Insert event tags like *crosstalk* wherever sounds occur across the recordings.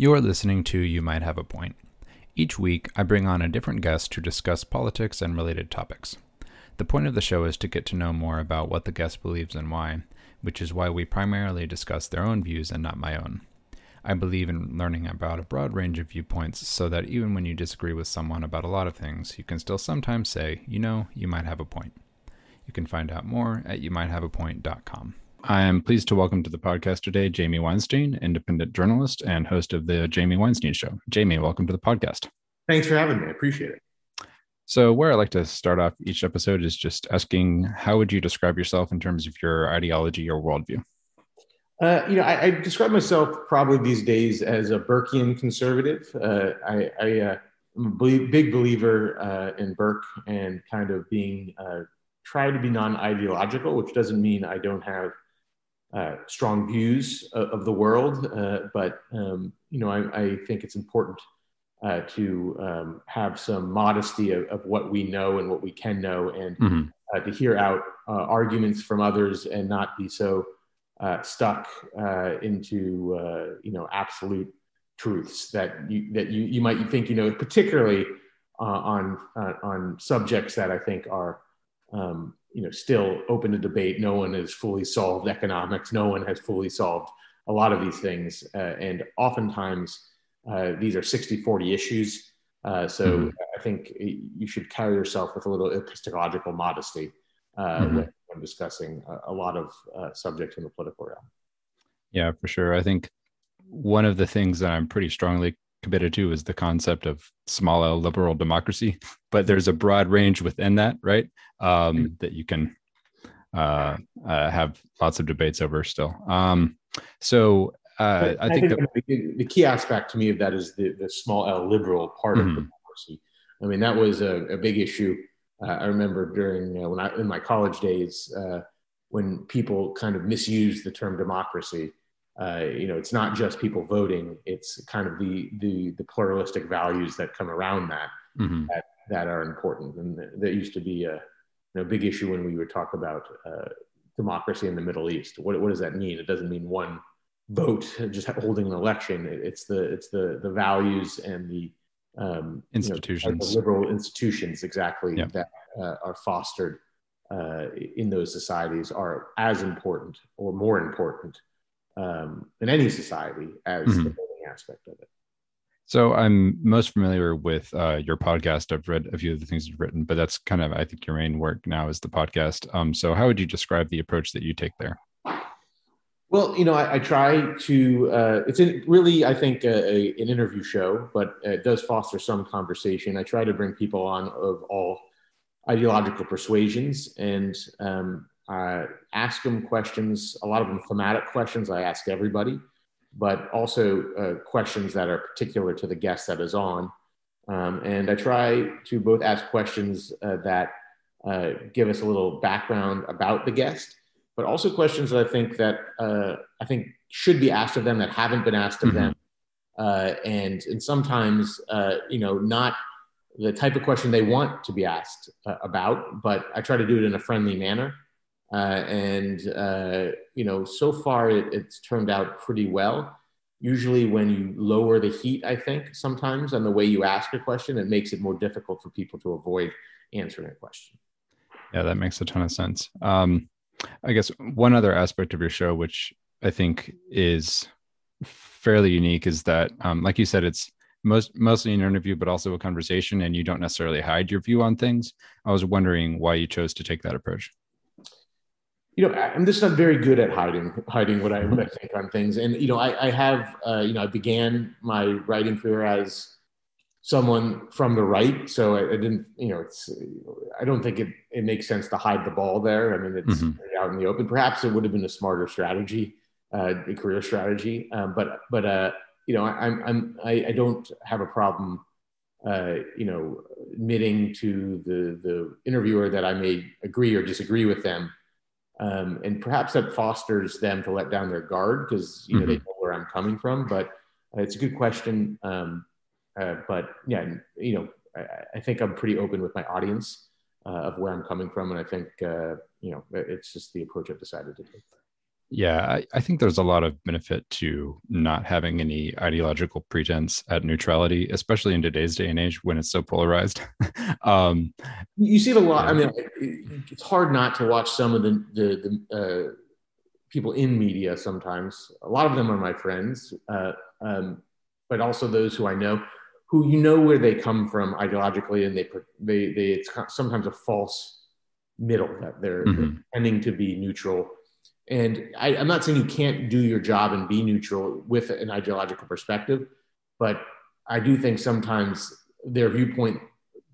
You're listening to You Might Have a Point. Each week, I bring on a different guest to discuss politics and related topics. The point of the show is to get to know more about what the guest believes and why, which is why we primarily discuss their own views and not my own. I believe in learning about a broad range of viewpoints so that even when you disagree with someone about a lot of things, you can still sometimes say, you know, you might have a point. You can find out more at youmighthaveapoint.com. I am pleased to welcome to the podcast today Jamie Weinstein, independent journalist and host of the Jamie Weinstein Show. Jamie, welcome to the podcast. Thanks for having me. I appreciate it. So, where I like to start off each episode is just asking how would you describe yourself in terms of your ideology or worldview? Uh, you know, I, I, describe myself probably these days as a Burkean conservative. Uh, I, I uh, am a big believer uh, in Burke and kind of being uh, try to be non-ideological, which doesn't mean I don't have uh, strong views of, of the world, uh, but um, you know, I, I, think it's important uh, to um, have some modesty of, of, what we know and what we can know, and mm-hmm. Uh, to hear out uh, arguments from others and not be so uh, stuck into you know absolute truths that you that you, you might think you know, particularly on on subjects that I think are um, you know still open to debate. No one has fully solved economics. No one has fully solved a lot of these things, uh, and oftentimes uh, these are 60-40 issues. Uh, so mm-hmm. I think you should carry yourself with a little epistemological modesty uh, mm-hmm. when, when, discussing a, a lot of uh, subjects in the political realm. Yeah, for sure. I think one of the things that I'm pretty strongly committed to is the concept of small L liberal democracy, but there's a broad range within that, right? Um, mm-hmm. that you can uh, uh, have lots of debates over still. Um, so uh, I, I, think, think that, the, the, key aspect to me of that is the, the small L liberal part mm-hmm. of democracy. I mean, that was a, a big issue. Uh, I remember during uh, when I in my college days uh, when people kind of misused the term democracy uh, you know, it's not just people voting; it's kind of the the, the pluralistic values that come around that mm-hmm. that, that are important. And that used to be a you know, big issue when we would talk about uh, democracy in the Middle East. What, what does that mean? It doesn't mean one vote, *laughs* just holding an election. It's the it's the the values and the um, institutions, you know, the liberal institutions, exactly yeah. that uh, are fostered uh, in those societies are as important or more important um, in any society as mm-hmm. the voting aspect of it. So I'm most familiar with uh, your podcast. I've read a few of the things you've written, but that's kind of I think your main work now is the podcast. Um, so how would you describe the approach that you take there? Well, you know, I, I try to. Uh, it's really, I think, a, a, an interview show, but it does foster some conversation. I try to bring people on of all ideological persuasions, and um, uh, ask them questions, a lot of them thematic questions I ask everybody, but also uh, questions that are particular to the guest that is on. Um, and I try to both ask questions uh, that uh, give us a little background about the guest, but also questions that I think that uh, I think should be asked of them that haven't been asked of mm-hmm. them. Uh, and, and sometimes, you know, not the type of question they want to be asked about, but I try to do it in a friendly manner. Uh, and uh, you know, so far it, it's turned out pretty well. Usually, when you lower the heat, I think sometimes on the way you ask a question, it makes it more difficult for people to avoid answering a question. Yeah, that makes a ton of sense. Um, I guess one other aspect of your show, which I think is fairly unique, is that, um, like you said, it's most mostly an interview, but also a conversation, and you don't necessarily hide your view on things. I was wondering why you chose to take that approach you know, I'm just not very good at hiding hiding what I, what I think on things. And you know, I, I have uh, you know, I began my writing career as someone from the right, so I, I, didn't, you know, it's I don't think it it makes sense to hide the ball there. I mean, it's mm-hmm. out in the open. Perhaps it would have been a smarter strategy, uh, a career strategy. Um, but but uh, you know, I, I'm I'm I, I don't have a problem. Uh, you know, admitting to the the interviewer that I may agree or disagree with them, um, and perhaps that fosters them to let down their guard because you know mm-hmm. they know where I'm coming from. But uh, it's a good question. Um, uh, but yeah, you know, I, I, think I'm pretty open with my audience uh, of where I'm coming from, and I think uh, you know it's just the approach I've decided to take. Yeah, I, I, think there's a lot of benefit to not having any ideological pretense at neutrality, especially in today's day and age when it's so polarized. *laughs* um, you see it a lot. Yeah. I mean, it's hard not to watch some of the the, the uh, people in media. Sometimes a lot of them are my friends, uh, um, but also those who I know, who you know where they come from ideologically, and they they they it's sometimes a false middle that they're, mm-hmm. they're tending to be neutral and I, am not saying you can't do your job and be neutral with an ideological perspective, but I do think sometimes their viewpoint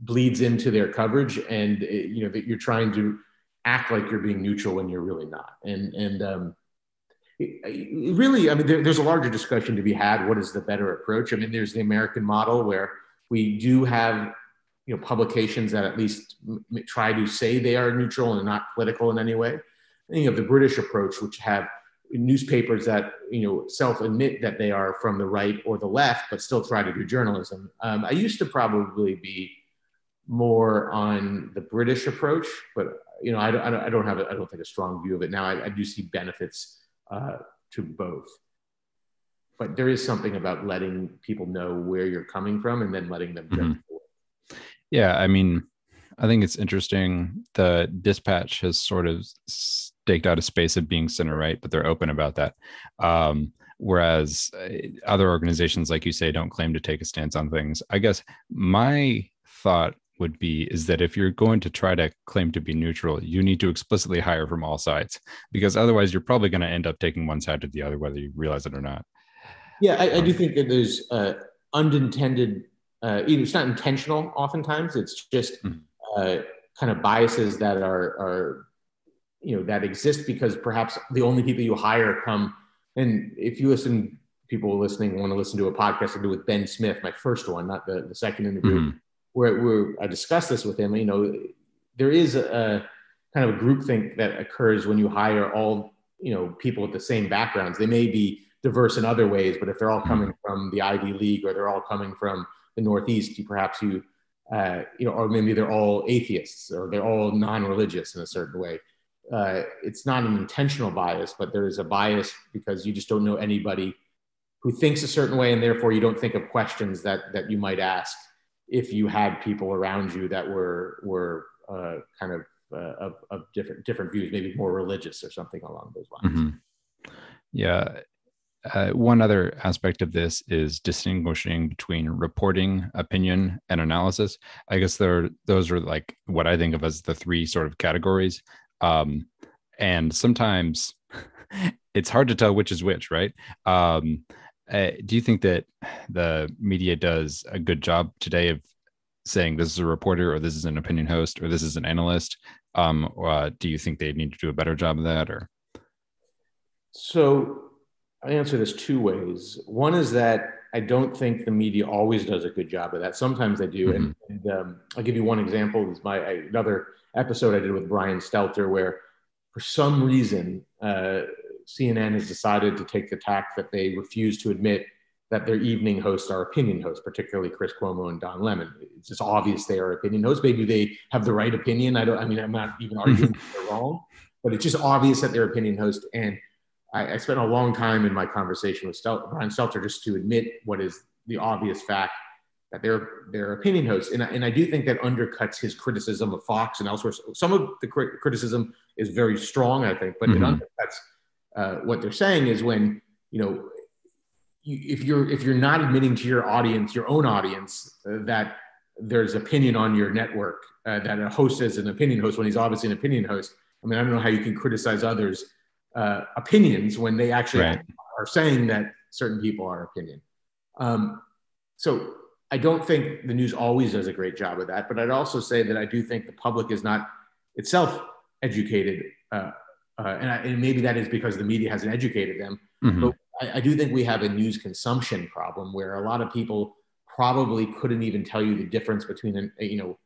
bleeds into their coverage, and it, you know that you're trying to act like you're being neutral when you're really not. And and um, really, I mean, there, there's a larger discussion to be had. What is the better approach? I mean, there's the American model where we do have you know publications that at least m- try to say they are neutral and not political in any way you know, the British approach, which have newspapers that you know self admit that they are from the right or the left, but still try to do journalism. Um, I used to probably be more on the British approach, but you know, I don't, I don't have, a, I don't think a strong view of it now. I, I do see benefits uh, to both, but there is something about letting people know where you're coming from and then letting them. Mm-hmm. Yeah, I mean, I think it's interesting. The dispatch has sort of staked out a space of being center right, but they're open about that. Um, whereas uh, other organizations, like you say, don't claim to take a stance on things. I guess my thought would be is that if you're going to try to claim to be neutral, you need to explicitly hire from all sides because otherwise you're probably going to end up taking one side or the other, whether you realize it or not. Yeah, I, I do think that there's uh, unintended, uh, it's not intentional oftentimes, it's just. Mm-hmm uh, kind of biases that are, are, you know, that exist because perhaps the only people you hire come. And if you listen, people listening want to listen to a podcast I do with Ben Smith, my first one, not the, the second interview, mm-hmm. where, where I discussed this with him. You know, there is a, kind of a groupthink that occurs when you hire all you know people with the same backgrounds. They may be diverse in other ways, but if they're all mm-hmm. coming from the Ivy League or they're all coming from the Northeast, you perhaps you uh, you know, or maybe they're all atheists or they're all non-religious in a certain way. Uh, it's not an intentional bias, but there is a bias because you just don't know anybody who thinks a certain way, and therefore you don't think of questions that that you might ask if you had people around you that were were uh, kind of, uh, of, of different different views, maybe more religious or something along those lines. Mm-hmm. Yeah, uh, one other aspect of this is distinguishing between reporting, opinion, and analysis. I guess there, those are like what I think of as the three sort of categories. Um, and sometimes *laughs* it's hard to tell which is which, right? Um, uh, do you think that the media does a good job today of saying this is a reporter or this is an opinion host or this is an analyst? Um, uh, do you think they need to do a better job of that or? So I answer this two ways. One is that I don't think the media always does a good job of that. Sometimes they do, mm-hmm. and, and um, I'll give you one example. Is my another episode I did with Brian Stelter, where for some reason uh, CNN has decided to take the tack that they refuse to admit that their evening hosts are opinion hosts, particularly Chris Cuomo and Don Lemon. It's just obvious they are opinion hosts. Maybe they have the right opinion. I don't. I mean, I'm not even arguing *laughs* they're wrong, but it's just obvious that they're opinion hosts and I, I spent a long time in my conversation with Stel- Brian Stelter just to admit what is the obvious fact that they're they're opinion hosts, and I, and I do think that undercuts his criticism of Fox and elsewhere. Some of the criticism is very strong, I think, but mm-hmm. it undercuts uh, what they're saying is when you know if you're if you're not admitting to your audience, your own audience, uh, that there's opinion on your network uh, that a host is an opinion host when he's obviously an opinion host. I mean, I don't know how you can criticize others uh, opinions when they actually right. are saying that certain people are opinion. Um, so I don't think the news always does a great job of that, but I'd also say that I do think the public is not itself educated, uh, uh, and, I, and, maybe that is because the media hasn't educated them. Mm-hmm. But I, I, do think we have a news consumption problem where a lot of people probably couldn't even tell you the difference between, an, you know,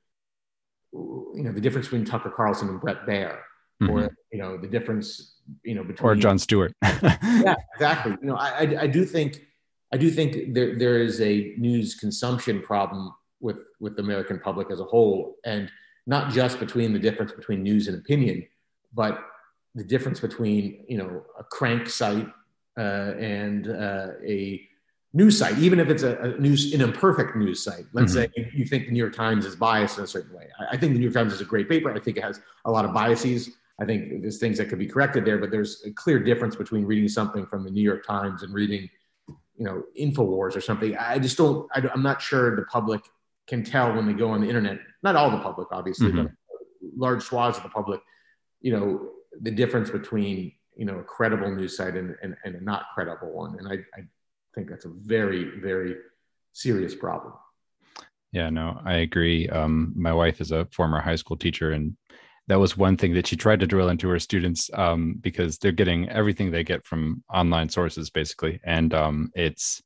you know, the difference between Tucker Carlson and Bret Baier, mm-hmm. or you know, the difference you know between or Jon Stewart. *laughs* yeah, exactly. You know, I, I, I do think I do think there there is a news consumption problem with with the American public as a whole, and not just between the difference between news and opinion, but the difference between you know a crank site uh, and uh, a news site, even if it's a, a, news an imperfect news site. Let's mm-hmm. say you, you, think the New York Times is biased in a certain way. I, I, think the New York Times is a great paper. I think it has a lot of biases. I think there's things that could be corrected there, but there's a clear difference between reading something from the New York Times and reading, you know, Infowars or something. I just don't. I, am not sure the public can tell when they go on the internet. Not all the public, obviously, mm-hmm. but large swaths of the public. You know, the difference between you know a credible news site and, and, and a not credible one, and I, I think that's a very very serious problem. Yeah, no, I agree. Um, my wife is a former high school teacher, and that was one thing that she tried to drill into her students um, because they're getting everything they get from online sources, basically, and um, it's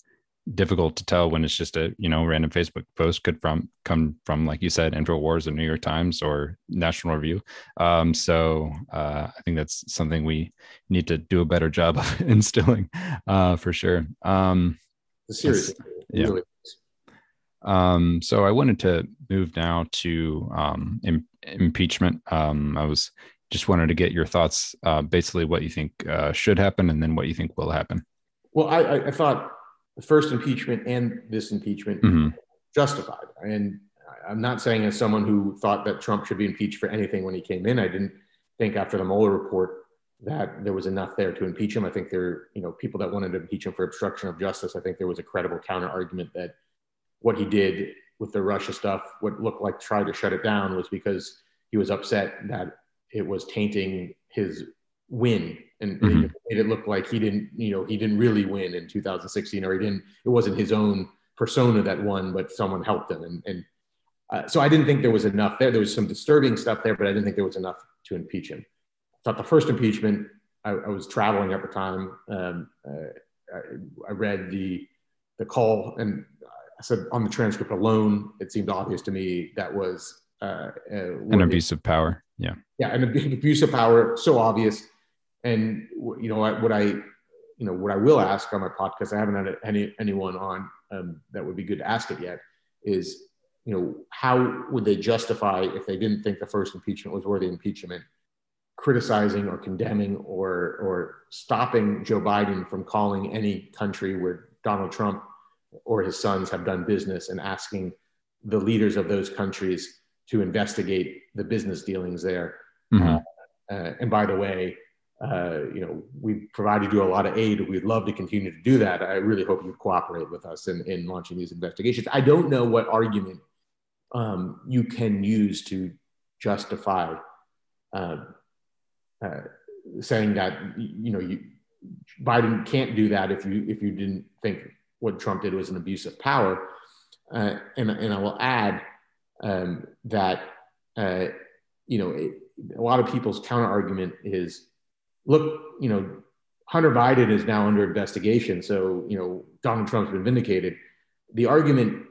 difficult to tell when it's just a you know random Facebook post could from come from like you said Infowars or New York Times or National Review. Um, so uh, I think that's something we need to do a better job *laughs* of instilling uh, for sure. Um, Seriously, yeah. Um, so I wanted to move now to um, Im- impeachment. Um, I was just wanted to get your thoughts, uh, basically what you think uh, should happen, and then what you think will happen. Well, I, I thought the first impeachment and this impeachment mm-hmm. justified. And I'm not saying as someone who thought that Trump should be impeached for anything when he came in. I didn't think after the Mueller report that there was enough there to impeach him. I think there, you know, people that wanted to impeach him for obstruction of justice. I think there was a credible counter argument that what he did with the Russia stuff, what looked like tried to shut it down, was because he was upset that it was tainting his win and mm-hmm. made it look like he didn't, you know, he didn't really win in 2016, or he didn't. It wasn't his own persona that won, but someone helped him. And, and uh, so I didn't think there was enough there. There was some disturbing stuff there, but I didn't think there was enough to impeach him. I thought the first impeachment. I, I was traveling at the time. Um, uh, I, I read the the call, and said on the transcript alone, it seemed obvious to me that was uh, uh, an abuse of power. Yeah, yeah, an abuse of power, so obvious and you know what I, you know, what I will ask on my podcast, I haven't had any anyone on um, that would be good to ask it yet, is you know how would they justify if they didn't think the first impeachment was worthy impeachment, criticizing or condemning or or stopping Joe Biden from calling any country where Donald Trump or his sons have done business and asking the leaders of those countries to investigate the business dealings there. Mm-hmm. Uh, uh, and by the way, uh, you know, we provided you a lot of aid. We'd love to continue to do that. I really hope you cooperate with us in, in launching these investigations. I don't know what argument um, you can use to justify uh, uh, saying that you know you, Biden can't do that if you if you didn't think what Trump did was an abuse of power. Uh, and and I will add um, that uh, you know it, a lot of people's counter argument is look, you know, Hunter Biden is now under investigation. So, you know, Donald Trump's been vindicated. The argument,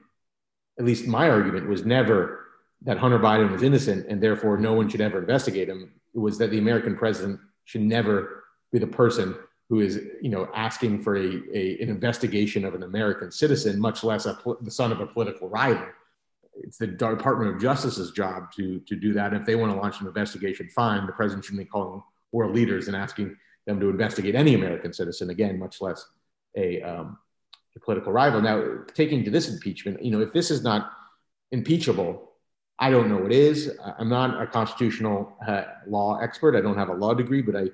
at least my argument, was never that Hunter Biden was innocent and therefore no one should ever investigate him. It was that the American president should never be the person who is, you know, asking for a, a an investigation of an American citizen, much less a, the son of a political rival. It's the Department of Justice's job to, to do that. If they want to launch an investigation, fine. The president shouldn't be calling world leaders and asking them to investigate any American citizen, again, much less a, um, a political rival. Now, taking to this impeachment, you know, if this is not impeachable, I don't know what is. I'm not a constitutional uh, law expert. I don't have a law degree, but I,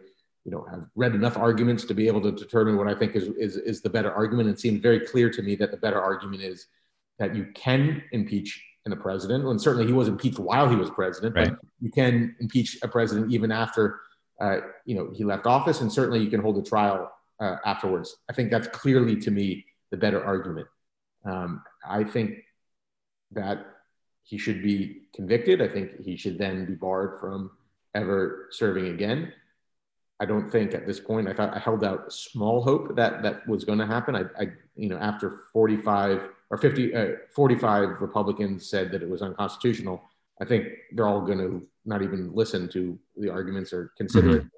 you know, have read enough arguments to be able to determine what I think is, is, is the better argument. It seems very clear to me that the better argument is that you can impeach in a president. And certainly he was impeached while he was president, right. but you can impeach a president even after uh, you know, he left office, and certainly you can hold a trial uh, afterwards. I think that's clearly to me the better argument. Um, I think that he should be convicted. I think he should then be barred from ever serving again. I don't think at this point. I thought I held out small hope that that was going to happen. I, I, you know, after 45 or 50, uh, 45 Republicans said that it was unconstitutional. I think they're all going to not even listen to the arguments or consider mm-hmm. it.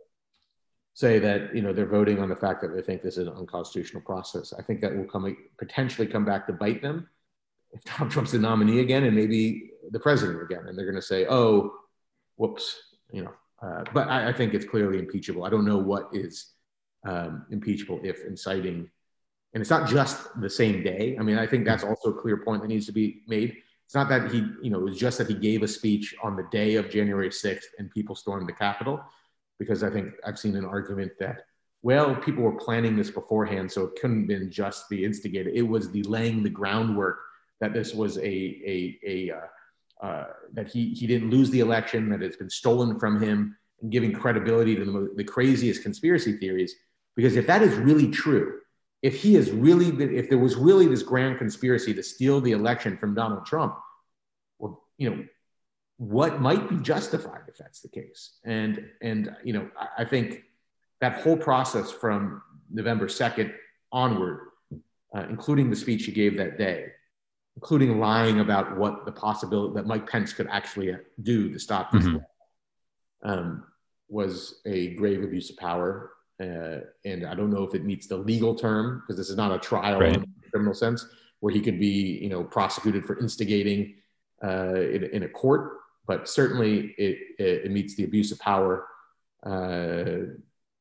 Say that you know they're voting on the fact that they think this is an unconstitutional process. I think that will come potentially come back to bite them if Donald Trump's the nominee again and maybe the president again, and they're going to say, "Oh, whoops, you know, Uh, but I, I, think it's clearly impeachable. I don't know what is um, impeachable if inciting, and it's not just the same day. I mean, I think that's also a clear point that needs to be made. It's not that he, you know, it was just that he gave a speech on the day of January 6th and people stormed the Capitol, because I think I've seen an argument that, well, people were planning this beforehand, so it couldn't have been just the instigator. It was the laying the groundwork that this was a, a, a, uh, uh, that he, he didn't lose the election, that it's been stolen from him, and giving credibility to the, the craziest conspiracy theories. Because if that is really true, if he is really, if there was really this grand conspiracy to steal the election from Donald Trump, well, you know, what might be justified if that's the case? And and you know, I, I think that whole process from November second onward, uh, including the speech he gave that day, including lying about what the possibility that Mike Pence could actually do to stop this, mm-hmm. um, was a grave abuse of power uh, and I don't know if it meets the legal term because this is not a trial right. in a criminal sense where he could be, you know, prosecuted for instigating uh, in, in, a court. But certainly, it, it, it meets the abuse of power. Uh,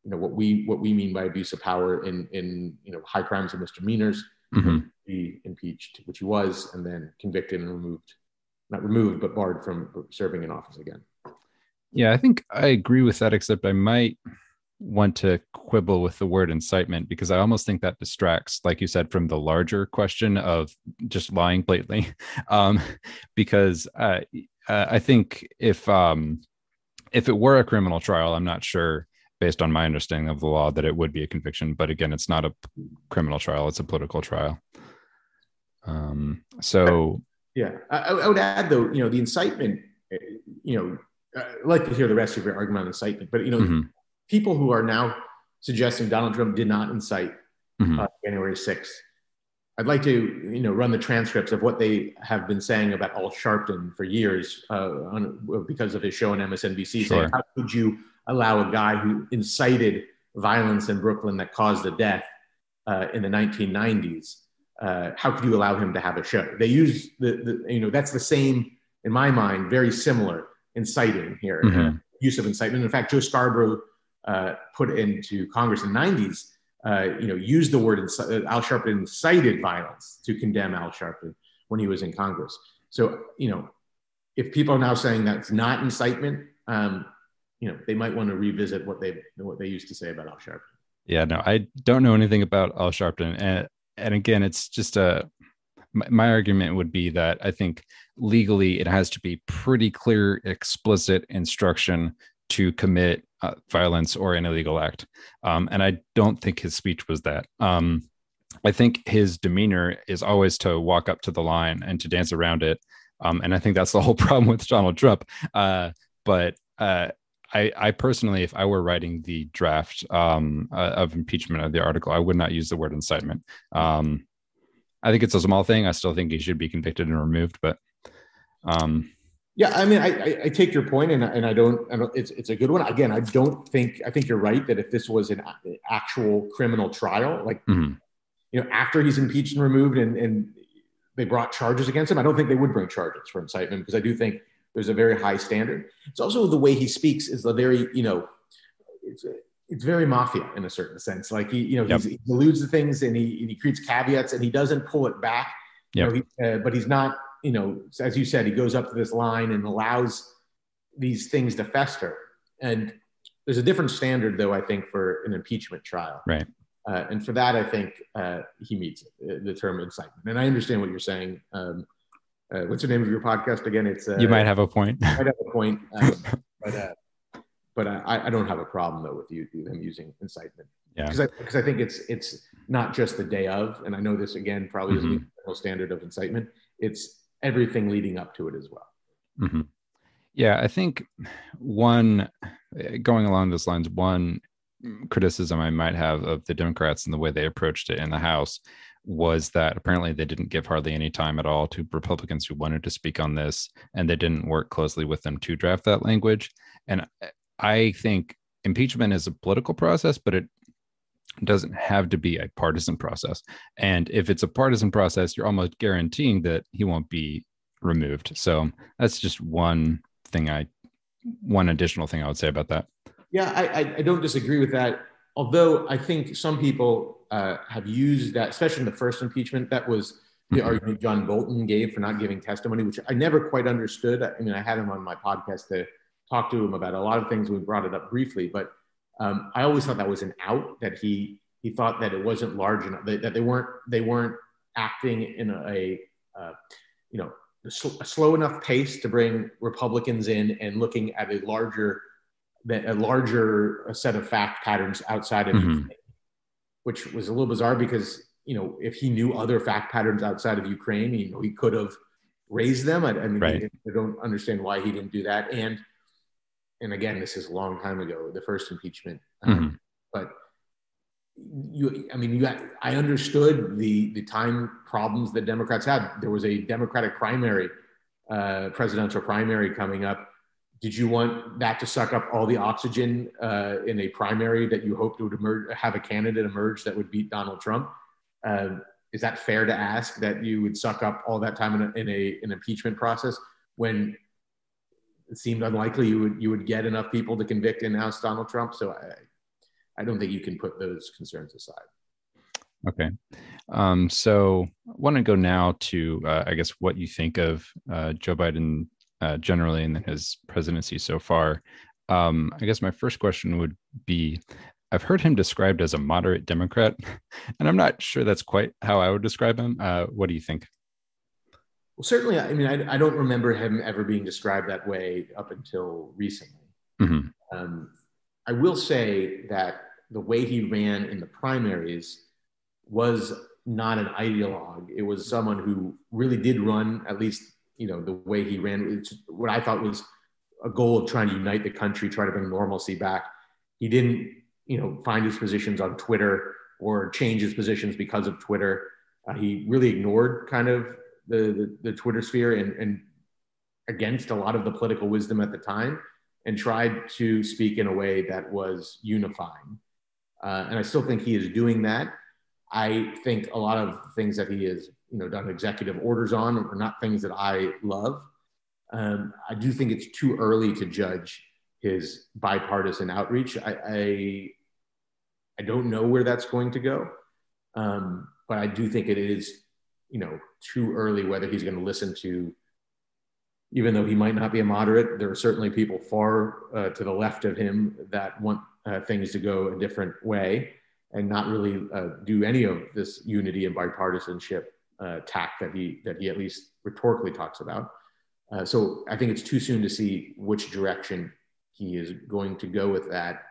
you know what we what we mean by abuse of power in in you know high crimes and misdemeanors. Mm-hmm. Be impeached, which he was, and then convicted and removed, not removed, but barred from serving in office again. Yeah, I think I agree with that, except I might want to quibble with the word incitement because I almost think that distracts, like you said, from the larger question of just lying blatantly. *laughs* Um, because uh, I think if um, if it were a criminal trial, I'm not sure, based on my understanding of the law, that it would be a conviction. But again, it's not a criminal trial; it's a political trial. Um, so, yeah, I, I would add though, you know, the incitement. You know, I'd like to hear the rest of your argument on incitement, but you know. Mm-hmm people who are now suggesting Donald Trump did not incite mm-hmm. uh, January 6th. I'd like to, you know, run the transcripts of what they have been saying about Al Sharpton for years uh, on, because of his show on MSNBC. Sure. Saying, how could you allow a guy who incited violence in Brooklyn that caused a death uh, in the 1990s? Uh, how could you allow him to have a show? They use the, the, you know, that's the same in my mind, very similar inciting here, mm-hmm. use of incitement. In fact, Joe Scarborough uh, put into Congress in the 90s, uh, you know, used the word uh, Al Sharpton incited violence to condemn Al Sharpton when he was in Congress. So, you know, if people are now saying that's not incitement, um, you know, they might want to revisit what they what they used to say about Al Sharpton. Yeah, no, I don't know anything about Al Sharpton, and and again, it's just a my, argument would be that I think legally it has to be pretty clear, explicit instruction to commit uh, violence or an illegal act. Um, and I don't think his speech was that. Um, I think his demeanor is always to walk up to the line and to dance around it. Um, and I think that's the whole *laughs* problem with Donald Trump. Uh, but uh, I, I, personally, if I were writing the draft um, uh, of impeachment of the article, I would not use the word incitement. Um, I think it's a small thing. I still think he should be convicted and removed, but um, yeah, I mean, I, I, take your point, and, and I don't, I don't. It's it's a good one. Again, I don't think I think you're right that if this was an actual criminal trial, like mm-hmm. you know, after he's impeached and removed, and and they brought charges against him, I don't think they would bring charges for incitement because I do think there's a very high standard. It's also the way he speaks is the very you know, it's it's very mafia in a certain sense. Like he you know yep. he alludes to things and he and he creates caveats and he doesn't pull it back. Yeah. You know, he, uh, but he's not you know, as you said, he goes up to this line and allows these things to fester. And there's a different standard, though, I think, for an impeachment trial. Right. Uh, and for that, I think uh, he meets it, the term incitement. And I understand what you're saying. Um, uh, what's the name of your podcast again? It's uh, you *laughs* might have a point. I have a point, um, *laughs* but uh, but I, I, don't have a problem though with you them using incitement. Yeah, because I, because I think it's it's not just the day of, and I know this again probably mm-hmm. isn't the standard of incitement. It's everything leading up to it as well. Mm-hmm. Yeah, I think one going along those lines, one criticism I might have of the Democrats and the way they approached it in the House was that apparently they didn't give hardly any time at all to Republicans who wanted to speak on this, and they didn't work closely with them to draft that language. And I think impeachment is a political process, but it doesn't have to be a partisan process. And if it's a partisan process, you're almost guaranteeing that he won't be removed. So that's just one thing I one additional thing I would say about that. Yeah, I, I don't disagree with that. Although I think some people uh, have used that, especially in the first impeachment, that was the mm-hmm. argument John Bolton gave for not giving testimony, which I never quite understood. I mean, I had him on my podcast to talk to him about a lot of things. We brought it up briefly, but um, I always thought that was an out that he he thought that it wasn't large enough that, that they weren't they weren't acting in a, a uh, you know a, sl- a slow enough pace to bring Republicans in and looking at a larger a larger set of fact patterns outside of mm-hmm. Which was a little bizarre because you know if he knew other fact patterns outside of Ukraine, you know he could have raised them. I, I mean, right. I don't understand why he didn't do that. And and again, this is a long time ago, the first impeachment, um, mm-hmm. but you, I mean, you, I understood the the time problems that Democrats had. There was a Democratic primary, uh, presidential primary coming up. Did you want that to suck up all the oxygen uh, in a primary that you hoped would emerge, have a candidate emerge that would beat Donald Trump? Uh, is that fair to ask that you would suck up all that time in, a, in a an impeachment process when it seemed unlikely you would you would get enough people to convict and oust Donald Trump? So I, I don't think you can put those concerns aside. Okay. Um, so I want to go now to, uh, I guess, what you think of uh, Joe Biden uh, generally and then his presidency so far. Um, I guess my first question would be I've heard him described as a moderate Democrat, *laughs* and I'm not sure that's quite how I would describe him. Uh, what do you think? Well, certainly, I mean, I, I, don't remember him ever being described that way up until recently. Mm-hmm. Um, I will say that the way he ran in the primaries was not an ideologue. It was someone who really did run, at least, you know, the way he ran, it's what I thought was a goal of trying to unite the country, try to bring normalcy back. He didn't, you know, find his positions on Twitter or change his positions because of Twitter. Uh, he really ignored kind of the, the, the Twitter sphere and, and against a lot of the political wisdom at the time and tried to speak in a way that was unifying. Uh, and I still think he is doing that. I think a lot of things that he has, you know, done executive orders on are not things that I love. Um, I do think it's too early to judge his bipartisan outreach. I, I, I don't know where that's going to go, um, but I do think it is, you know, too early whether he's going to listen to. Even though he might not be a moderate, there are certainly people far uh, to the left of him that want uh, things to go a different way and not really uh, do any of this unity and bipartisanship uh, tack that he that he at least rhetorically talks about. Uh, so I think it's too soon to see which direction he is going to go with that.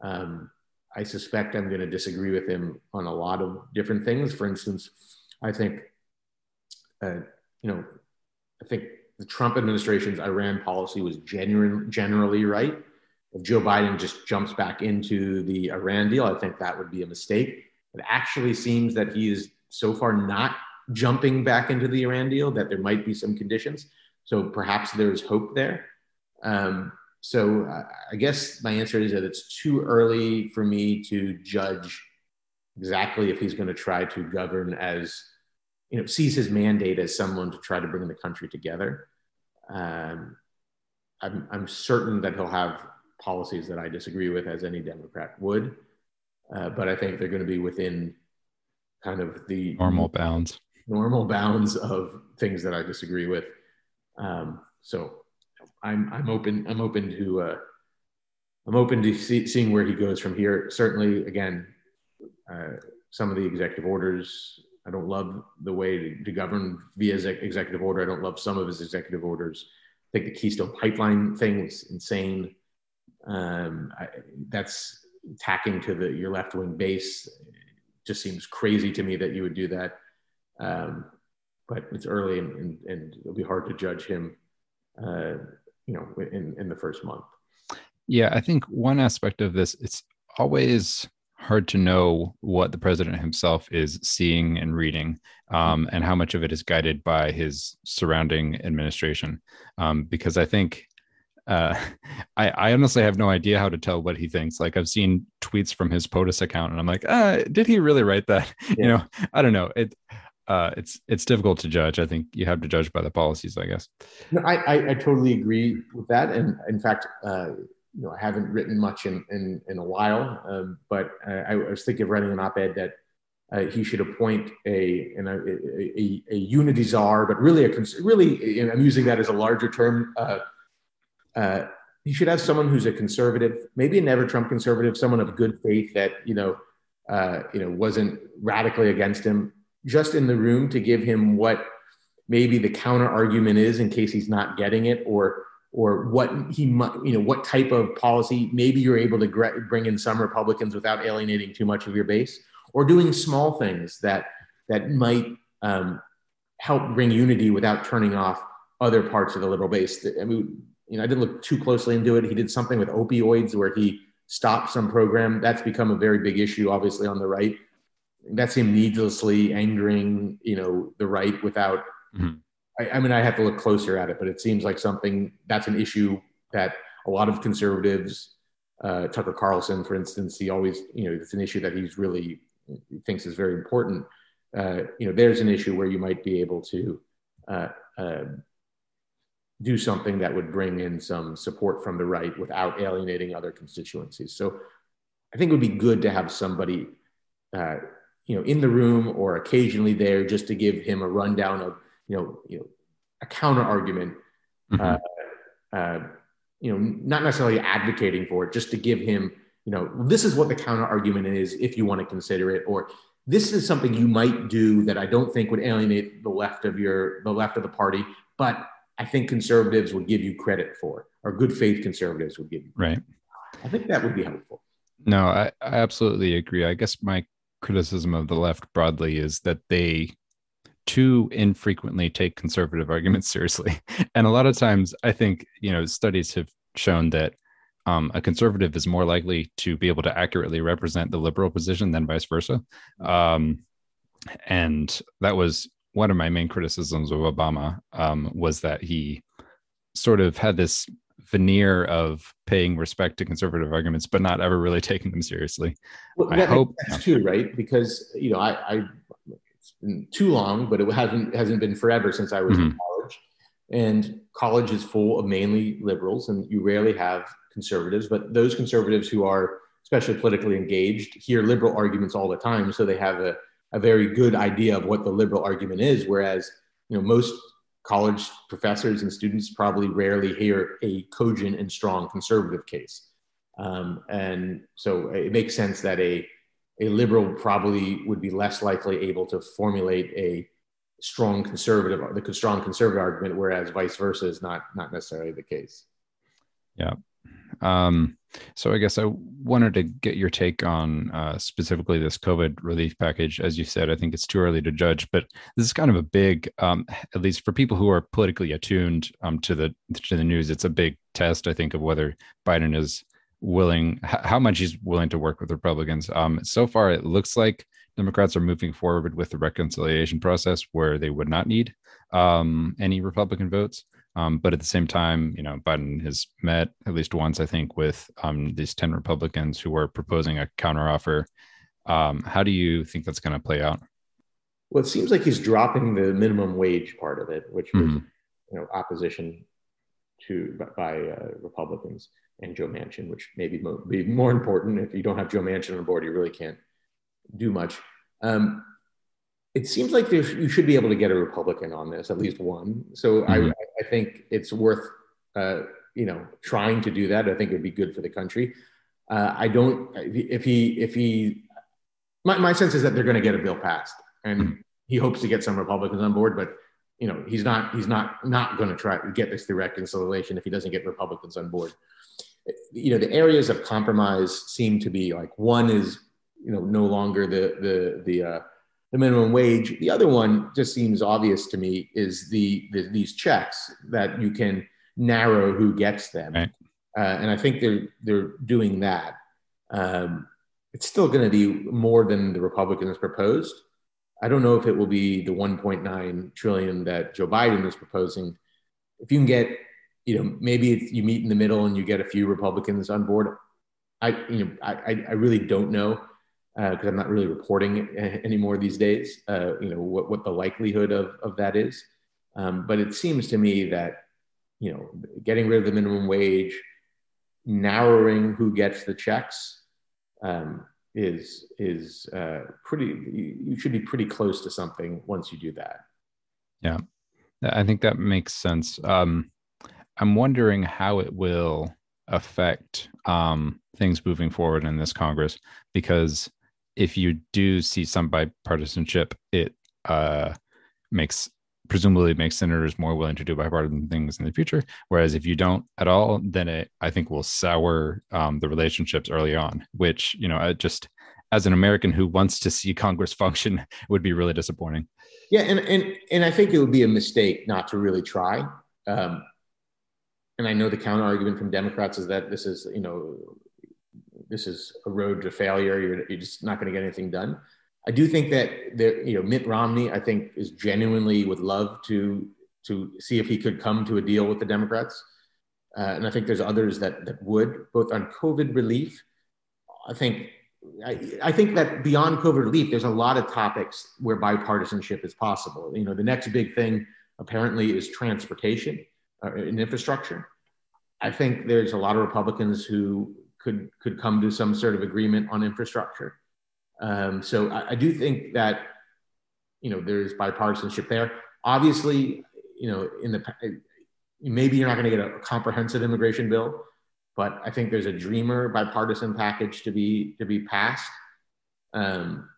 Um, I suspect I'm going to disagree with him on a lot of different things. For instance, I think, uh, you know, I think the Trump administration's Iran policy was genuine, generally right if Joe Biden just jumps back into the Iran deal, I think that would be a mistake. It actually seems that he is so far not jumping back into the Iran deal, that there might be some conditions. So perhaps there's hope there. Um, so uh, I guess my answer is that it's too early for me to judge exactly if he's going to try to govern as, you know, sees his mandate as someone to try to bring the country together. Um, I'm, I'm certain that he'll have policies that I disagree with, as any Democrat would. Uh, but I think they're going to be within kind of the normal bounds, normal bounds of things that I disagree with. Um, so I'm I'm open I'm open to uh, I'm open to see, seeing where he goes from here. Certainly, again, uh, some of the executive orders. I don't love the way to, to govern via executive order. I don't love some of his executive orders. I think the Keystone Pipeline thing was insane. Um, I, that's tacking to the your left wing base. just seems crazy to me that you would do that. Um, but it's early and, and, and, it'll be hard to judge him, uh, you know, in, in the first month. Yeah, I think one aspect of this, it's always hard to know what the president himself is seeing and reading um, and how much of it is guided by his surrounding administration. Um, because I think uh, *laughs* I, I, honestly have no idea how to tell what he thinks. Like I've seen tweets from his POTUS account, and I'm like, uh, did he really write that? *laughs* Yeah. You know, I don't know. It. Uh, it's it's difficult to judge. I think you have to judge by the policies, I guess. No, I, I, I totally agree with that, and in fact, uh, you know, I haven't written much in in, in a while, um, but I, I, was thinking of writing an op-ed that uh, he should appoint a, a, a, a unity czar, but really a really, you I'm using that as a larger term. Uh, uh, he should have someone who's a conservative, maybe a never Trump conservative, someone of good faith that you know, uh, you know, wasn't radically against him, just in the room to give him what maybe the counter argument is in case he's not getting it, or or what he might, you know, what type of policy maybe you're able to bring in some Republicans without alienating too much of your base, or doing small things that that might um, help bring unity without turning off other parts of the liberal base. I mean, you know, I didn't look too closely into it. He did something with opioids where he stopped some program. That's become a very big issue, obviously, on the right. That's him needlessly angering, you know, the right without. Mm-hmm. I, I mean, I have to look closer at it, but it seems like something that's an issue that a lot of conservatives, uh, Tucker Carlson, for instance, he always, you know, it's an issue that he's really he thinks is very important. Uh, you know, there's an issue where you might be able to uh, uh, do something that would bring in some support from the right without alienating other constituencies. So I think it would be good to have somebody, uh, you know, in the room or occasionally there just to give him a rundown of, you know, you know, a counter argument. Mm-hmm. Uh, uh, you know, not necessarily advocating for it, just to give him, you know, this is what the counter argument is if you want to consider it, or this is something you might do that I don't think would alienate the left of your the left of the party, but I think conservatives would give you credit for, or good faith conservatives would give you. Right. I think that would be helpful. No, I, I absolutely agree. I guess my criticism of the left broadly is that they too infrequently take conservative arguments seriously. *laughs* And a lot of times, I think, you know, studies have shown that um, a conservative is more likely to be able to accurately represent the liberal position than vice versa. Um, and that was one of my main criticisms of Obama um, was that he sort of had this veneer of paying respect to conservative arguments, but not ever really *laughs* taking them seriously. Well, I hope that's too, right? Because you know, I, I, it's been too long, but it hasn't hasn't been forever since I was mm-hmm. in college, and college is full of mainly liberals, and you rarely have conservatives. But those conservatives who are especially politically engaged hear liberal arguments all the time, so they have a a very good idea of what the liberal argument is, whereas you know most college professors and students probably rarely hear a cogent and strong conservative case. Um, and so it makes sense that a, a liberal probably would be less likely able to formulate a strong conservative, the strong conservative argument, whereas vice versa is not, not necessarily the case. Yeah. Um, so I guess I wanted to get your take on uh, specifically this COVID relief package. As you said, I think it's too early to judge, but this is kind of a big, um, at least for people who are politically attuned um, to the to the news. It's a big test, I think, of whether Biden is willing, how much he's willing to work with Republicans. Um, so far, it looks like Democrats are moving forward with the reconciliation process where they would not need um, any Republican votes. Um, but at the same time, you know, Biden has met at least once, I think, with um, these 10 Republicans who are proposing a counteroffer. Um, how do you think that's going to play out? Well, it seems like he's dropping the minimum wage part of it, which was, mm-hmm. you know, opposition to by uh, Republicans and Joe Manchin, which may be, mo- be more important. If you don't have Joe Manchin on board, you really can't do much. Um, it seems like you should be able to get a Republican on this, at least one. So mm-hmm. I, I, think it's worth, uh, you know, trying to do that. I think it would be good for the country. Uh, I don't, if he, if he, my, my sense is that they're going to get a bill passed and he hopes to get some Republicans on board, but you know, he's not, he's not, not going to try to get this through reconciliation if he doesn't get Republicans on board. You know, the areas of compromise seem to be like, one is, you know, no longer the, the, the, uh, the minimum wage. The other one just seems obvious to me is the, the these checks that you can narrow who gets them, right. uh, and I think they're they're doing that. Um, it's still going to be more than the Republicans proposed. I don't know if it will be the 1.9 trillion that Joe Biden is proposing. If you can get, you know, maybe you meet in the middle and you get a few Republicans on board. I, you know, I, I really don't know. Because uh, I'm not really reporting anymore these days. Uh, you know what what the likelihood of of that is, um, but it seems to me that you know getting rid of the minimum wage, narrowing who gets the checks. Um, is is uh, pretty you should be pretty close to something once you do that yeah i think that makes sense um, i'm wondering how it will affect um, things moving forward in this congress because if you do see some bipartisanship it uh, makes presumably makes senators more willing to do bipartisan things in the future. Whereas if you don't at all, then it I think will sour um, the relationships early on, which you know just as an American who wants to see *laughs* Congress function would be really disappointing. Yeah, and and and I think it would be a mistake not to really try. Um, and I know the counter argument from Democrats is that this is you know this is a road to failure. You're, you're just not going to get anything done. I do think that there, you know, Mitt Romney, I think, is genuinely would love to to see if he could come to a deal with the Democrats, uh, and I think there's others that that would, both on COVID relief. I think I, I, think that beyond COVID relief, there's a lot of topics where bipartisanship is possible. You know, the next big thing apparently is transportation uh, and infrastructure. I think there's a lot of Republicans who could could come to some sort of agreement on infrastructure. Um, so I, I, do think that you know there's bipartisanship there. Obviously, you know, in the maybe you're not going to get a comprehensive immigration bill, but I think there's a dreamer bipartisan package to be to be passed. Um,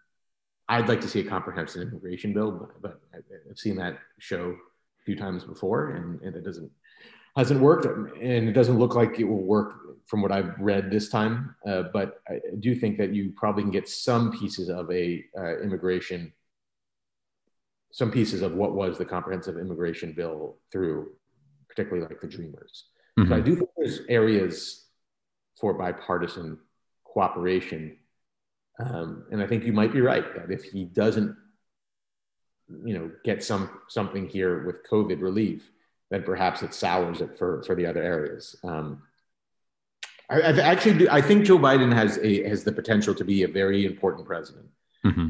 I'd like to see a comprehensive immigration bill, but, but I've seen that show a few times before, and, and it doesn't hasn't worked, and it doesn't look like it will work from what I've read this time. Uh, but I do think that you probably can get some pieces of a uh, immigration, some pieces of what was the comprehensive immigration bill through, particularly like the Dreamers. Mm-hmm. So I do think there's areas for bipartisan cooperation, um, and I think you might be right that if he doesn't, you know, get some something here with COVID relief, then perhaps it sours it for for the other areas. Um, I, I actually do, I think Joe Biden has a has the potential to be a very important president. Mm-hmm.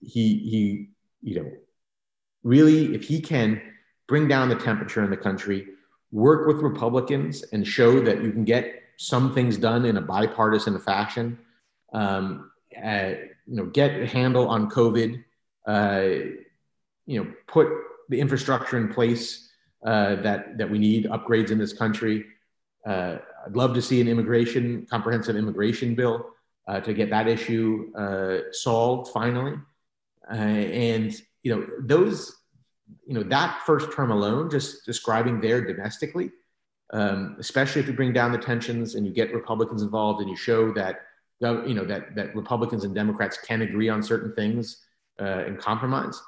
He he you know really if he can bring down the temperature in the country, work with Republicans, and show that you can get some things done in a bipartisan fashion. Um, uh, you know, get a handle on COVID. Uh, you know, put the infrastructure in place uh, that that we need, upgrades in this country. I'd love to see an immigration, comprehensive immigration bill uh, to get that issue uh, solved finally. Uh, and, you know, those, you know, that first term alone, just describing there domestically, um, especially if you bring down the tensions and you get Republicans involved and you show that, you know, that, that Republicans and Democrats can agree on certain things uh, and compromise.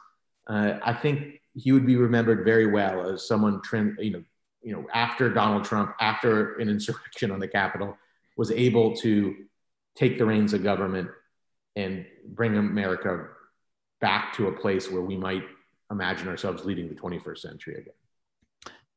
Uh, I think he would be remembered very well as someone, you know, you know, after Donald Trump, after an insurrection on the Capitol, was able to take the reins of government and bring America back to a place where we might imagine ourselves leading the 21st century again.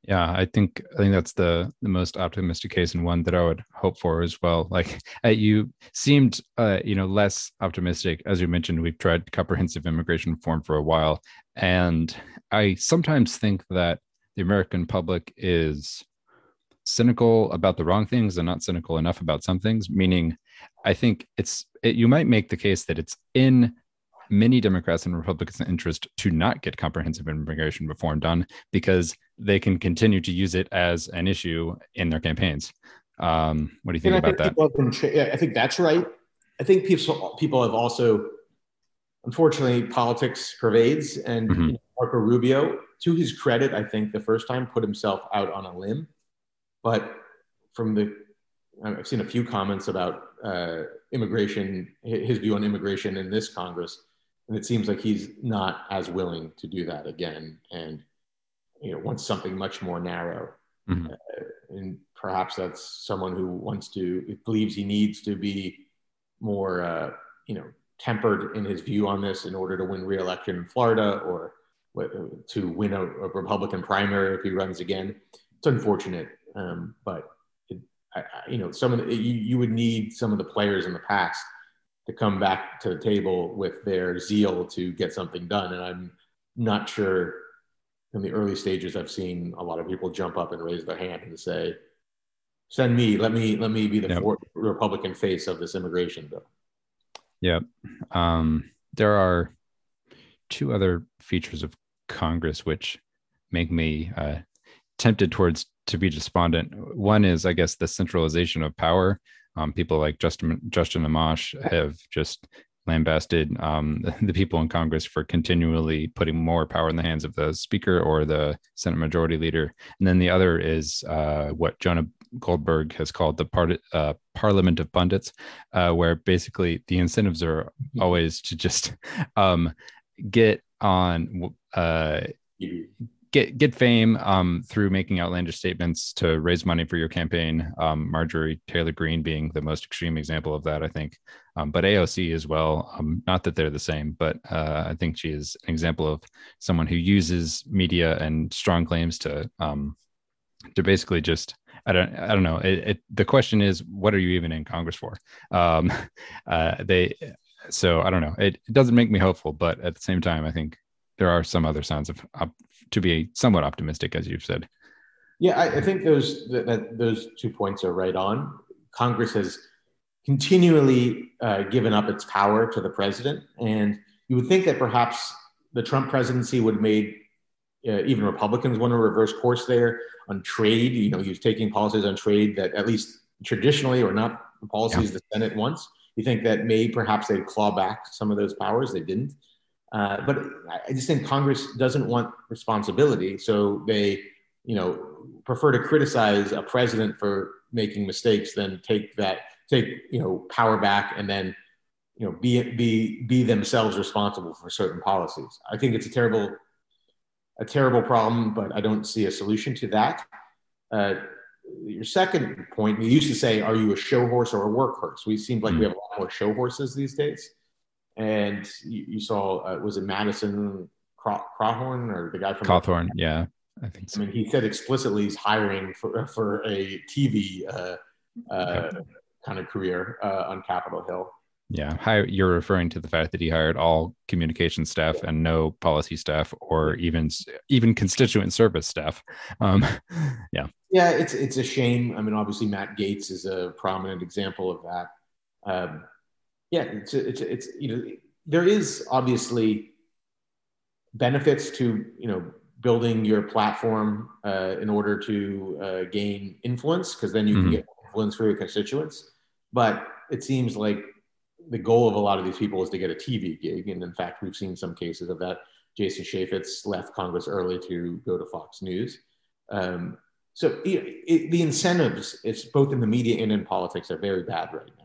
Yeah, I think I think that's the the most optimistic case and one that I would hope for as well. *laughs* Like uh, you seemed, uh, you know, less optimistic as you mentioned. We've tried comprehensive immigration reform for a while, and I sometimes think that the American public is cynical about the wrong things and not cynical enough about some things. Meaning, I think it's it, you might make the case that it's in many Democrats and Republicans' interest to not get comprehensive immigration reform done because they can continue to use it as an issue in their campaigns. Um, what do you think about think that? yeah, I think that's right. I think people people have also, unfortunately, politics pervades, and mm-hmm. you know, Marco Rubio to his credit, I think the first time put himself out on a limb. But from the, I've seen a few comments about uh, immigration, his view on immigration in this Congress, and it seems like he's not as willing to do that again. And you know, wants something much more narrow. Mm-hmm. Uh, and perhaps that's someone who wants to believes he needs to be more, uh, you know, tempered in his view on this in order to win re-election in Florida or to win a, a, Republican primary if he runs again. It's unfortunate, um, but it, I, you know, some of the, you, you would need some of the players in the past to come back to the table with their zeal to get something done. And I'm not sure in the early stages I've seen a lot of people jump up and raise their hand and say, "Send me, let me, let me be the yep. Republican face of this immigration bill." Yep. Um, there are two other features of Congress which make me uh, tempted towards to be despondent. One is, I guess, the centralization of power. Um, people like Justin Justin Amash have just lambasted um, *laughs* the people in Congress for continually putting more power in the hands of the Speaker or the Senate Majority Leader. And then the other is uh, what Jonah Goldberg has called the part, uh, Parliament of Pundits, uh, where basically the incentives are always to just *laughs* um, get on uh, get get fame um, through making outlandish statements to raise money for your campaign. Um, Marjorie Taylor Greene being the most extreme example of that, I think. Um, but AOC as well. Um, not that they're the same, but uh, I think she is an example of someone who uses media and strong claims to um, to basically just. I don't. I don't know. It, it, the question is, what are you even in Congress for? Um, *laughs* uh, they. So I don't know. It, it doesn't make me hopeful, but at the same time, I think there are some other signs of to be somewhat optimistic, as you've said. Yeah, I, I think those that, that, those two points are right on. Congress has continually uh, given up its power to the president, and you would think that perhaps the Trump presidency would have made uh, even Republicans want to reverse course there on trade. You know, he was taking policies on trade that at least traditionally or not the policies yeah. the Senate wants. You think that may perhaps they'd claw back some of those powers. They didn't. Uh, but I just think Congress doesn't want responsibility, so they, you know, prefer to criticize a president for making mistakes than take that take you know power back and then you know be be be themselves responsible for certain policies. I think it's a terrible a terrible problem, but I don't see a solution to that. Uh, your second point, we used to say, "Are you a show horse or a workhorse?" We seem like we have a lot more show horses these days and you, you saw uh, was it Madison Craw- Crawhorn or the guy from Cawthorn? Yeah, I think. So. I mean, he said explicitly he's hiring for for a TV uh, uh, kind of career uh, on Capitol Hill. Yeah, Hi, you're referring to the fact that he hired all communication staff and no policy staff, or even even constituent service staff. Um, *laughs* yeah, yeah, it's it's a shame. I mean, obviously Matt Gaetz is a prominent example of that. Um, yeah, it's it's it's you know there is obviously benefits to you know building your platform uh, in order to uh, gain influence because then you mm-hmm. can get influence for your constituents. But it seems like the goal of a lot of these people is to get a TV gig, and in fact, we've seen some cases of that. Jason Chaffetz left Congress early to go to Fox News. Um, so it, it, the incentives, it's both in the media and in politics, are very bad right now.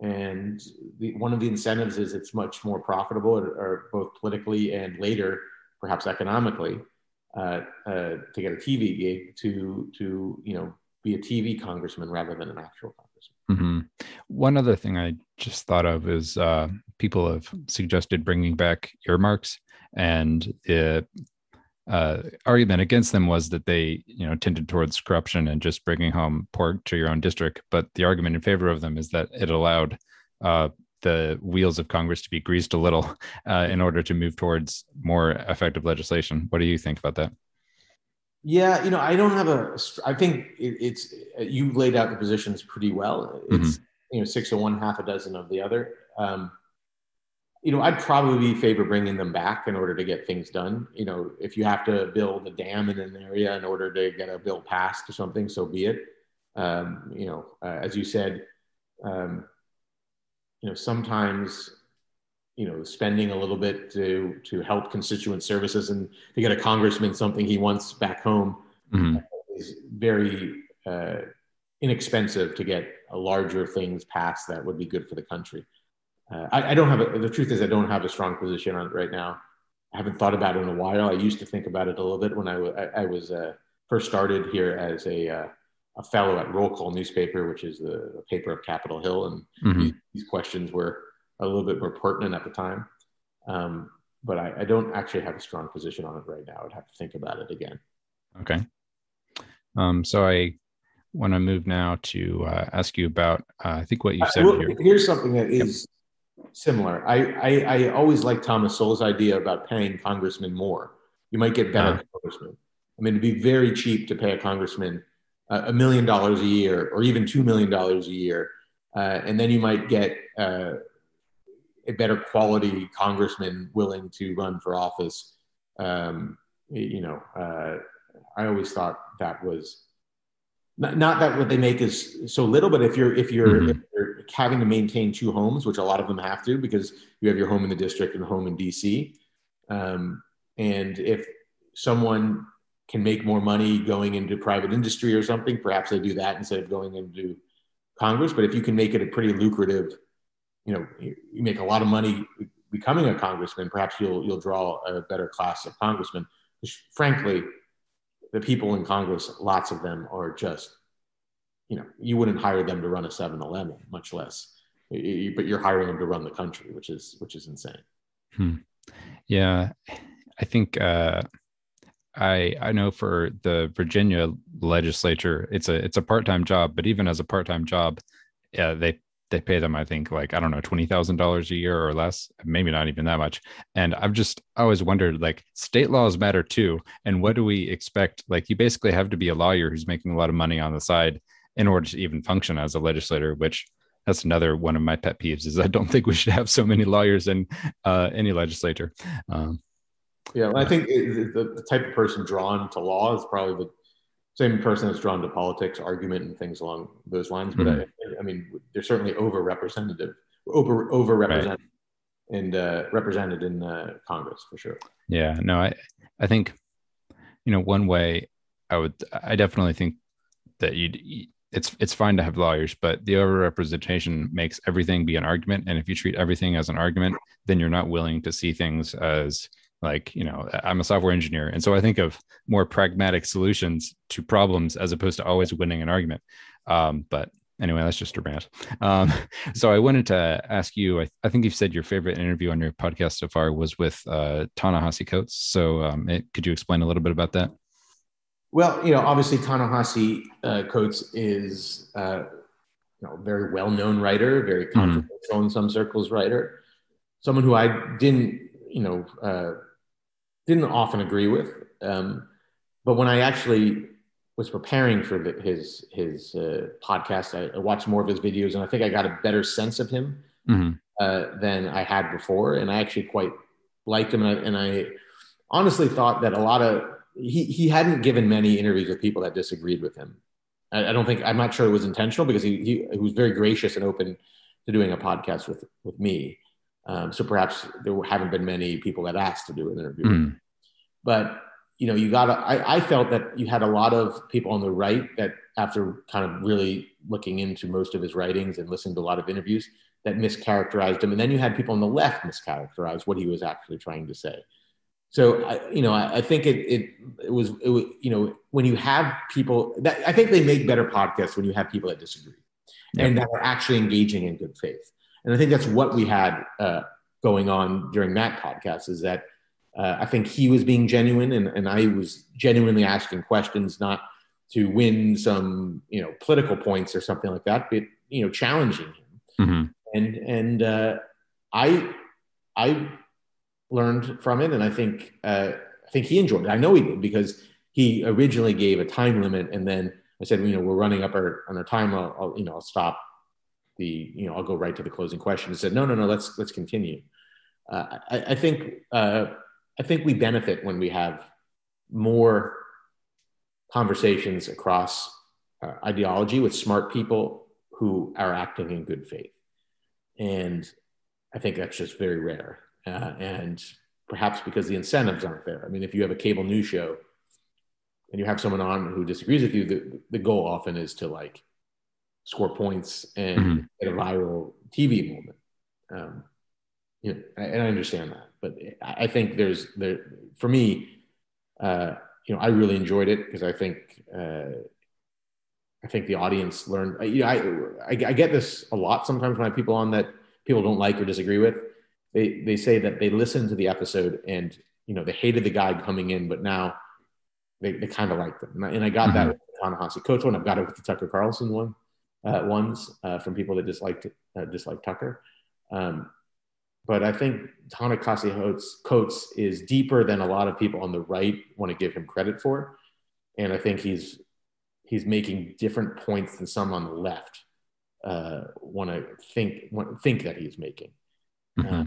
And the, one of the incentives is it's much more profitable, or, or both politically and later, perhaps economically, uh, uh, to get a TV gig to to you know be a TV congressman rather than an actual congressman. Mm-hmm. One other thing I just thought of is uh, people have suggested bringing back earmarks, and the uh, argument against them was that they, you know, tended towards corruption and just bringing home pork to your own district. But the argument in favor of them is that it allowed uh, the wheels of Congress to be greased a little *laughs* uh, in order to move towards more effective legislation. What do you think about that? Yeah, you know, I don't have a. I think it, it's you laid out the positions pretty well. It's mm-hmm. you know six of one, half a dozen of the other. Um, you know, I'd probably be favor bringing them back in order to get things done. You know, if you have to build a dam in an area in order to get a bill passed or something, so be it. Um, you know, uh, as you said, um, you know, sometimes, you know, spending a little bit to to help constituent services and to get a congressman something he wants back home mm-hmm. is very uh, inexpensive to get larger things passed that would be good for the country uh, I, I, don't have a, the truth is I don't have a strong position on it right now. I haven't thought about it in a while. I used to think about it a little bit when I, I, I was uh, first started here as a, uh, a fellow at Roll Call newspaper, which is the, the paper of Capitol Hill. And mm-hmm. these, these, questions were a little bit more pertinent at the time. Um, but I, I, don't actually have a strong position on it right now. I'd have to think about it again. Okay. Um, so I want to move now to uh, ask you about, uh, I think what you said uh, well, here. Here's something that is similar. I, I, I always like Thomas Sowell's idea about paying congressmen more. You might get better uh-huh. congressmen. I mean, it'd be very cheap to pay a congressman a million dollars a year or even $2 million a year. Uh, and then you might get uh, a better quality congressman willing to run for office. Um, you know, uh, I always thought that was not, not, that what they make is so little, but if you're if you're, mm-hmm. if you're having to maintain two homes, which a lot of them have to, because you have your home in the district and home in DC, um, and if someone can make more money going into private industry or something, perhaps they do that instead of going into Congress. But if you can make it a pretty lucrative, you know, you make a lot of money becoming a congressman, perhaps you'll you'll draw a better class of congressmen. Frankly, the people in Congress, lots of them are just, you know, you wouldn't hire them to run a 7-Eleven, much less. But you're hiring them to run the country, which is which is insane. Hmm. Yeah, I think. Uh I I know for the Virginia legislature, it's a it's a part time job, but even as a part time job, yeah, they they pay them I think like I don't know twenty thousand dollars a year or less, maybe not even that much. And I've just always wondered like state laws matter too, and what do we expect? Like you basically have to be a lawyer who's making a lot of money on the side in order to even function as a legislator, which that's another one of my pet peeves is I don't think we should have so many lawyers in uh, any legislature. Um, yeah, I think it, the, the, type of person drawn to law is probably the same person that's drawn to politics, argument, and things along those lines. But mm-hmm. I, I, mean, they're certainly overrepresented, over overrepresented, right. and uh, represented in uh, Congress for sure. Yeah, no, I I think you know one way I would I definitely think that you'd it's it's fine to have lawyers, but the overrepresentation makes everything be an argument. And if you treat everything as an argument, then you're not willing to see things as like you know i'm a software engineer. And so i think of more pragmatic solutions to problems as opposed to always winning an argument. Um, but anyway that's just a rant. Um, *laughs* so i wanted to ask you I, I, think you've said your favorite interview on your podcast so far was with uh, ta-nehisi coates. So um, it, could you explain a little bit about that well you know obviously ta-nehisi uh, coates is uh, you know, a very well-known writer very mm-hmm. controversial mm-hmm. in some circles writer someone who i didn't you know uh, didn't often agree with. Um, but when I actually was preparing for the, his his uh, podcast, I, I, watched more of his videos, and I think I got a better sense of him mm-hmm. uh, than I had before. And I actually quite liked him, and I, and I honestly thought that a lot of he he hadn't given many interviews with people that disagreed with him. I, I don't think I'm not sure it was intentional because he, he, he was very gracious and open to doing a podcast with with me. Um, so perhaps there haven't been many people that asked to do an interview. Mm. But you know, you got. I, I felt that you had a lot of people on the right that, after kind of really looking into most of his writings and listening to a lot of interviews, that mischaracterized him, and then you had people on the left mischaracterize what he was actually trying to say. So, I, you know, I, I think it, it, it was it was you know when you have people that I think they make better podcasts when you have people that disagree yep. and that are actually engaging in good faith. And I think that's what we had uh, going on during that podcast is that uh, I think he was being genuine and, and I was genuinely asking questions, not to win some, you know, political points or something like that, but, you know, challenging him. Mm-hmm. And, and uh, I, I learned from it. And I think, uh, I think he enjoyed it. I know he did because he originally gave a time limit and then I said, you know, we're running up our, on our time. I'll, I'll you know, I'll stop the you know I'll go right to the closing question. He said, no, no, no, let's let's continue. Uh, I, I, think uh, I think we benefit when we have more conversations across uh, ideology with smart people who are acting in good faith, and I think that's just very rare. Uh, and perhaps because the incentives aren't there. I mean, if you have a cable news show and you have someone on who disagrees with you, the, the goal often is to like score points and mm-hmm. get a viral TV moment. Um, you know, and I understand that, but I think there's there for me. Uh, you know, I really enjoyed it because I think uh, I think the audience learned. You know, I, I, I get this a lot sometimes when I have people on that people don't like or disagree with. They they say that they listened to the episode and you know they hated the guy coming in, but now they, they kind of like them. And I, got mm-hmm. that with the Ta-Nehisi one. I've got it with the Tucker Carlson one uh, ones uh, from people that disliked uh, dislike Tucker. Um, but I think Ta-Nehisi Coates is deeper than a lot of people on the right want to give him credit for, and I think he's he's making different points than some on the left uh, want to think want, think that he's making. Mm-hmm. Uh,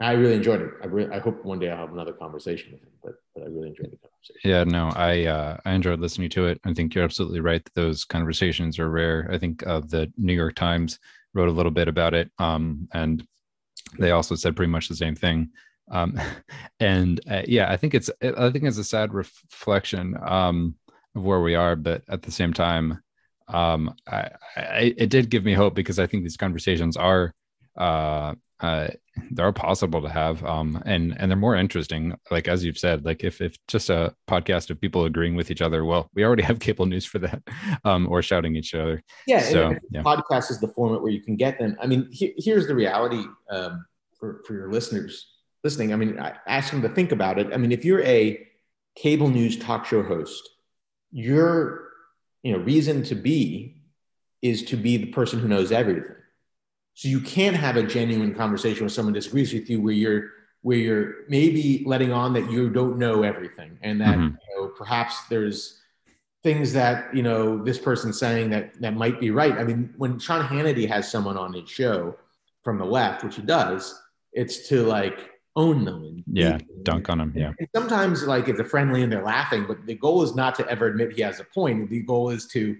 I really enjoyed it. I, really, I hope one day I'll have another conversation with him, but, but I really enjoyed the conversation. Yeah, no, I uh, I enjoyed listening to it. I think you're absolutely right that those conversations are rare. I think uh, the New York Times wrote a little bit about it, um, and they also said pretty much the same thing. Um, *laughs* and uh, yeah, I think it's I think it's a sad reflection um, of where we are, but at the same time, um, I, I, it did give me hope because I think these conversations are uh, uh, they're possible to have um, and and they're more interesting. Like as you've said like if if just a podcast of people agreeing with each other well we already *laughs* have cable news for that um, or shouting each other. Yeah so yeah. podcast is the format where you can get them i mean he, here's the reality um, for for your listeners listening. I mean i ask them to think about it. I mean if you're a cable news talk show host your you know reason to be is to be the person who knows everything so you can't have a genuine conversation with someone disagrees with you where you're where you're maybe letting on that you don't know everything and that mm-hmm. you know, perhaps there's things that you know this person's saying that that might be right. I mean, when Sean Hannity has someone on his show from the left, which he does, it's to like own them and yeah, dunk on them. Yeah. And sometimes like it's a friendly and they're laughing, but the goal is not to ever admit he has a point. The goal is to,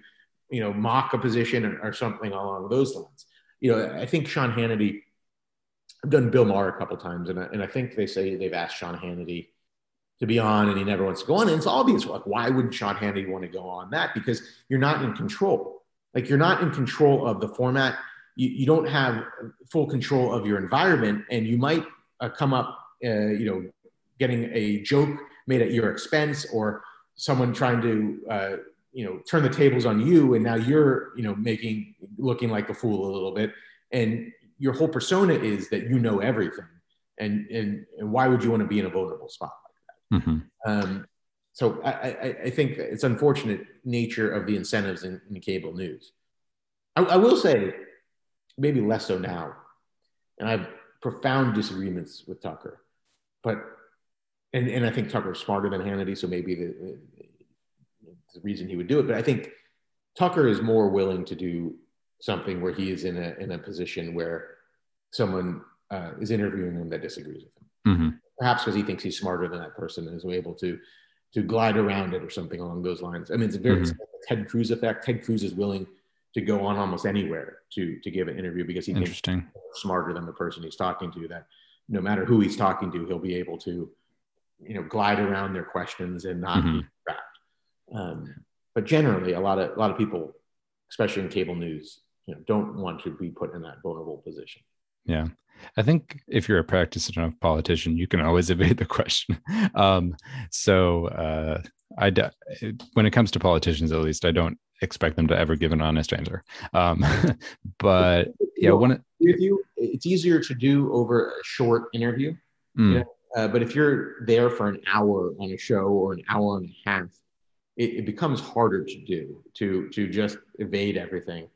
you know, mock a position or, or something along those lines you know, I think Sean Hannity, I've done Bill Maher a couple times, and I, and I think they say they've asked Sean Hannity to be on, and he never wants to go on. And it's obvious, like, why wouldn't Sean Hannity want to go on that? Because you're not in control. Like, you're not in control of the format. You, you don't have full control of your environment, and you might uh, come up, uh, you know, getting a joke made at your expense, or someone trying to uh, you know turn the tables on you and now you're you know making looking like a fool a little bit. And your whole persona is that you know everything. And and, and why would you want to be in a vulnerable spot like that? Mm-hmm. um, so I, I, I, think it's unfortunate nature of the incentives in, in cable news. I, I will say maybe less so now. And i have profound disagreements with tucker. But and, and i think tucker's smarter than hannity so maybe the, the reason he would do it. But I think Tucker is more willing to do something where he is in a in a position where someone uh, is interviewing him that disagrees with him. Mm-hmm. Perhaps because he thinks he's smarter than that person and is able to to glide around it or something along those lines. I mean, it's a very mm-hmm. Ted Cruz effect. Ted Cruz is willing to go on almost anywhere to to give an interview because he thinks he's smarter than the person he's talking to. That no matter who he's talking to, he'll be able to, you know, glide around their questions and not mm-hmm. be. Um, but generally, a lot of a lot of people, especially in cable news, you know, don't want to be put in that vulnerable position. Yeah. I think if you're a practiced enough politician, you can always *laughs* evade the question. Um, so uh, I, when it comes to politicians, at least, I don't expect them to ever give an honest answer. Um, *laughs* but yeah, when it, with you, it's easier to do over a short interview. Mm. You know? uh, but if you're there for an hour on a show or an hour and a half, it, it becomes harder to do to to just evade everything.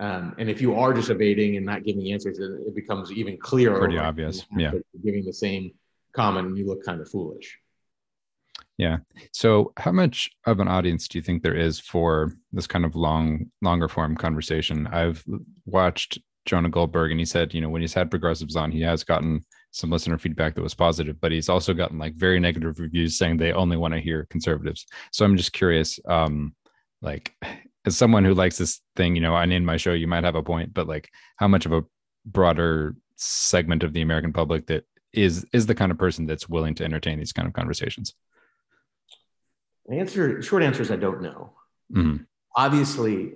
Um, and if you are just evading and not giving answers, it becomes even clearer. Pretty obvious. Yeah. Giving the same comment, you look kind of foolish. Yeah. So, how much of an audience do you think there is for this kind of long, longer form conversation? I've watched Jonah Goldberg, and he said, you know, when he's had progressives on, he has gotten some listener feedback that was positive, but he's also gotten like very negative reviews saying they only want to hear conservatives. So I'm just curious, um, like *sighs* as someone who likes this thing, you know, I in my show, you might have a point, but like how much of a broader segment of the American public that is is the kind of person that's willing to entertain these kind of conversations? The answer, short answer is I don't know. Mm-hmm. Obviously,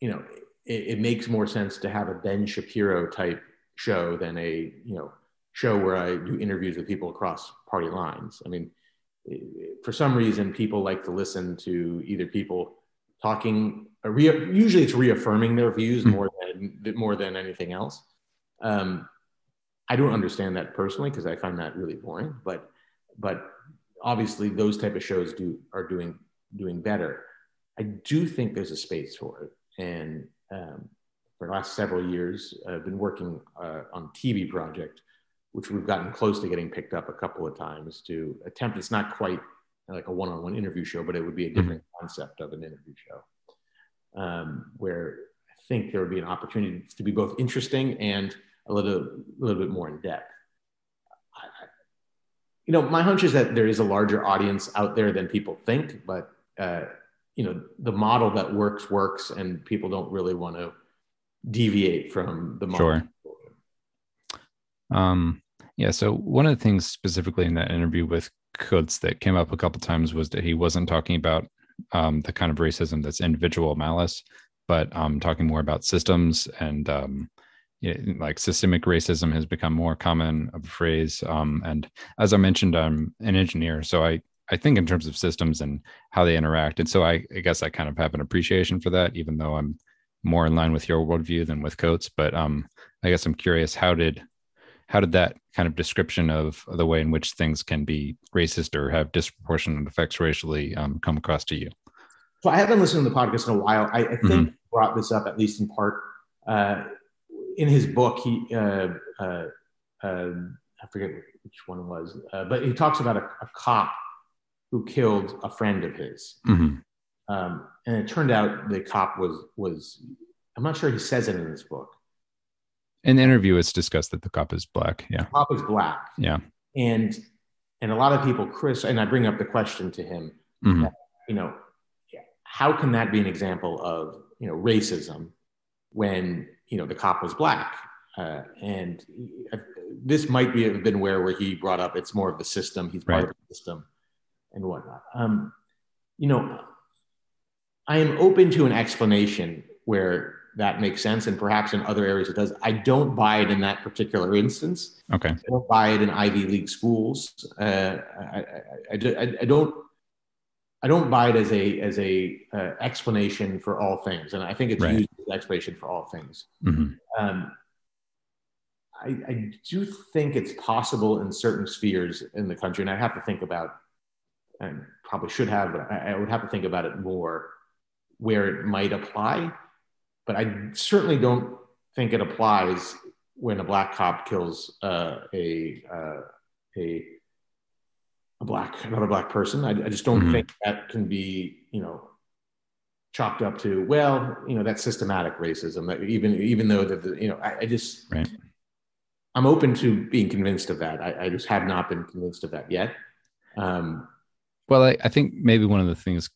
you know, it, it makes more sense to have a Ben Shapiro type show than a you know show where I do interviews with people across party lines. I mean, for some reason, people like to listen to either people talking. Re- usually, it's reaffirming their views mm-hmm. more than more than anything else. Um, I don't understand that personally because I find that really boring. But but obviously, those type of shows do are doing doing better. I do think there's a space for it, and um, for the last several years, I've been working uh, on TV project, which we've gotten close to getting picked up a couple of times to attempt. It's not quite like a one-on-one interview show, but it would be a different mm-hmm. concept of an interview show, um, where I think there would be an opportunity to be both interesting and a little, a little bit more in depth. I, you know, my hunch is that there is a larger audience out there than people think, but uh, you know, the model that works works, and people don't really want to deviate from the model. Sure. Um, yeah. So one of the things specifically in that interview with Coates that came up a couple times was that he wasn't talking about um, the kind of racism that's individual malice, but um, talking more about systems and um, like systemic racism has become more common of a phrase. Um, and as I mentioned, I'm an engineer, so I I think in terms of systems and how they interact. And so I, I guess I kind of have an appreciation for that, even though I'm more in line with your worldview than with Coates. But um, I guess I'm curious how did how did that kind of description of the way in which things can be racist or have disproportionate effects racially um, come across to you? So I haven't listened to the podcast in a while. I, I think mm-hmm. brought this up at least in part uh, in his book. He uh, uh, uh I forget which one it was, uh, but he talks about a, a, cop who killed a friend of his. Mm-hmm. Um, and it turned out the cop was was I'm not sure he says it in his book, in the interview, it's discussed that the cop is black. Yeah. The cop is black. Yeah. And and a lot of people, Chris, and I bring up the question to him, mm-hmm. that, you know, how can that be an example of you know racism when you know the cop was black? Uh, and this might be have been where where he brought up it's more of the system. He's part right. of the system and whatnot. Um, you know, I am open to an explanation where that makes sense. And perhaps in other areas it does. I don't buy it in that particular instance. Okay. I don't buy it in Ivy League schools. Uh, I, I, I, I, don't. I don't buy it as a as a uh, explanation for all things, and I think it's right. used as explanation for all things. Mm-hmm. Um, I, I do think it's possible in certain spheres in the country, and I have to think about, and probably should have, but I, I would have to think about it more, where it might apply but I certainly don't think it applies when a black cop kills uh, a uh, a a black another black person. I, I just don't mm-hmm. think that can be you know chopped up to well you know that's systematic racism. That even even though that the, you know I, I just right. I'm open to being convinced of that. I, I, just have not been convinced of that yet. Um, well, I, I think maybe one of the things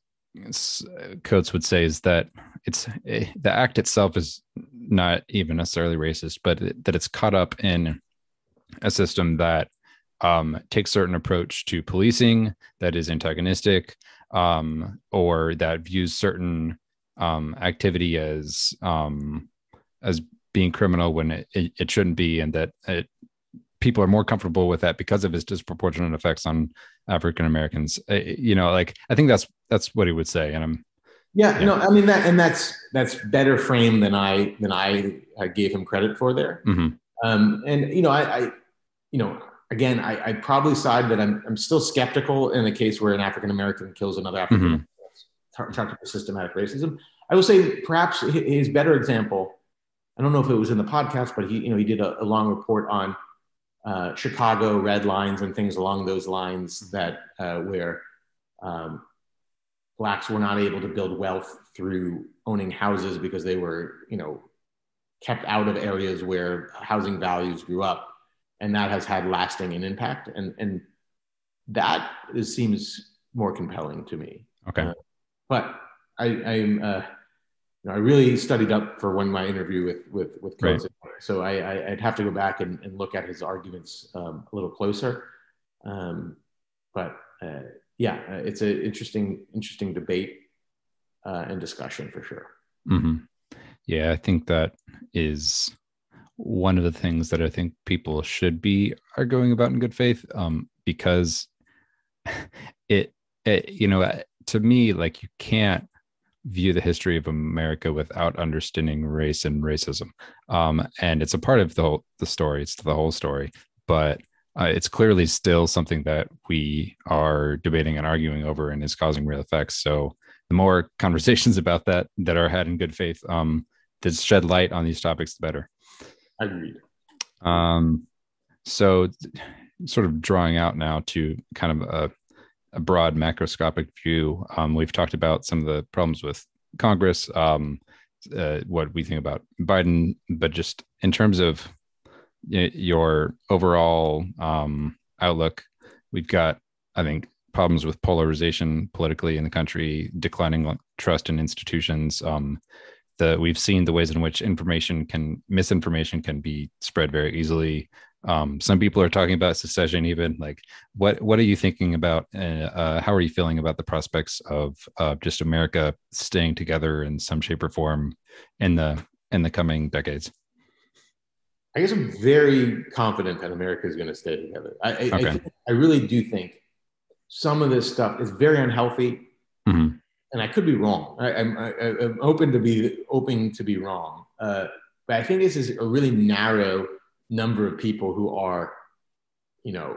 Coates would say is that it's eh, the act itself is not even necessarily racist, but that it's caught up in a system that um, takes certain approach to policing that is antagonistic, um, or that views certain um, activity as um, as being criminal when it, it, it shouldn't be, and that it, people are more comfortable with that because of its disproportionate effects on African Americans. Uh, you know, like I think that's that's what he would say, and I'm. Yeah, yeah, no, I mean that, and that's that's better frame than I than I, I gave him credit for there. Mm-hmm. Um, and you know, I, I you know, again, I, I probably side that I'm I'm still skeptical in the case where an African American kills another African mm-hmm. talk about systematic racism. I will say perhaps his better example. I don't know if it was in the podcast, but he you know he did a, a long report on uh, Chicago red lines and things along those lines that uh, where um, blacks were not able to build wealth through owning houses because they were, you know, kept out of areas where housing values grew up, and that has had lasting an impact. And and that is, seems more compelling to me. Okay, uh, but I, I'm. You know, I really studied up for when my interview with with with Coates. Right. So I, I would have to go back and, and look at his arguments um, a little closer. Um, but uh, yeah, uh, it's an interesting interesting debate uh, and discussion for sure. Mm-hmm. Yeah, I think that is one of the things that I think people should be arguing about in good faith, um, because *laughs* it, it, you know, uh, to me, like you can't view the history of America without understanding race and racism. Um, and it's a part of the whole, the story. It's the whole story, but uh, it's clearly still something that we are debating and arguing over, and is causing real effects. So the more *laughs* conversations about that that are had in good faith, um, the shed light on these topics, the better. Agreed. Um, so, sort of drawing out now to kind of a, a broad macroscopic view. Um, we've talked about some of the problems with Congress, um, uh, what we think about Biden, but just in terms of your overall um, outlook, we've got, I think, problems with polarization politically in the country, declining trust in institutions. Um, the we've seen the ways in which information can misinformation can be spread very easily. Um, some people are talking about secession. Even like, what what are you thinking about? Uh, uh, how are you feeling about the prospects of uh, just America staying together in some shape or form in the in the coming decades? I guess I'm very confident that America is going to stay together. I, okay. I, I, really do think some of this stuff is very unhealthy, mm-hmm. and I could be wrong. I, am I'm open to be open to be wrong, uh, but I think this is a really narrow number of people who are, you know,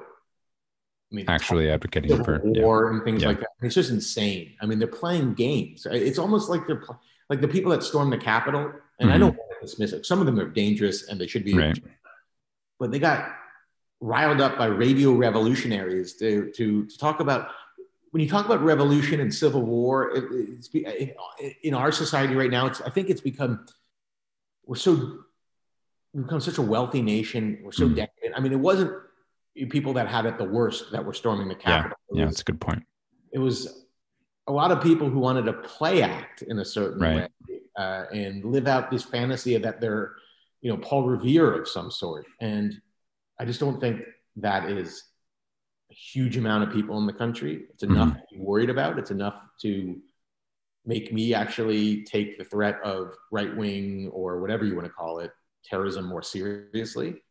I mean, actually advocating for war yeah. and things yeah. like that. It's just insane. I mean, they're playing games. It's almost like they're like the people that stormed the Capitol. And mm-hmm. I don't want to dismiss it. Some of them are dangerous and they should be, right. but they got riled up by radio revolutionaries to, to, to talk about when you talk about revolution and civil war it, in our society right now it's i think it's become we're so we've become such a wealthy nation we're so mm. decadent i mean it wasn't people that had it the worst that were storming the capitol yeah, yeah that's a good point it was a lot of people who wanted to play act in a certain right. way uh, and live out this fantasy that they're you know paul revere of some sort and I just don't think that is a huge amount of people in the country. It's enough mm-hmm. to be worried about. It's enough to make me actually take the threat of right wing or whatever you want to call it terrorism more seriously.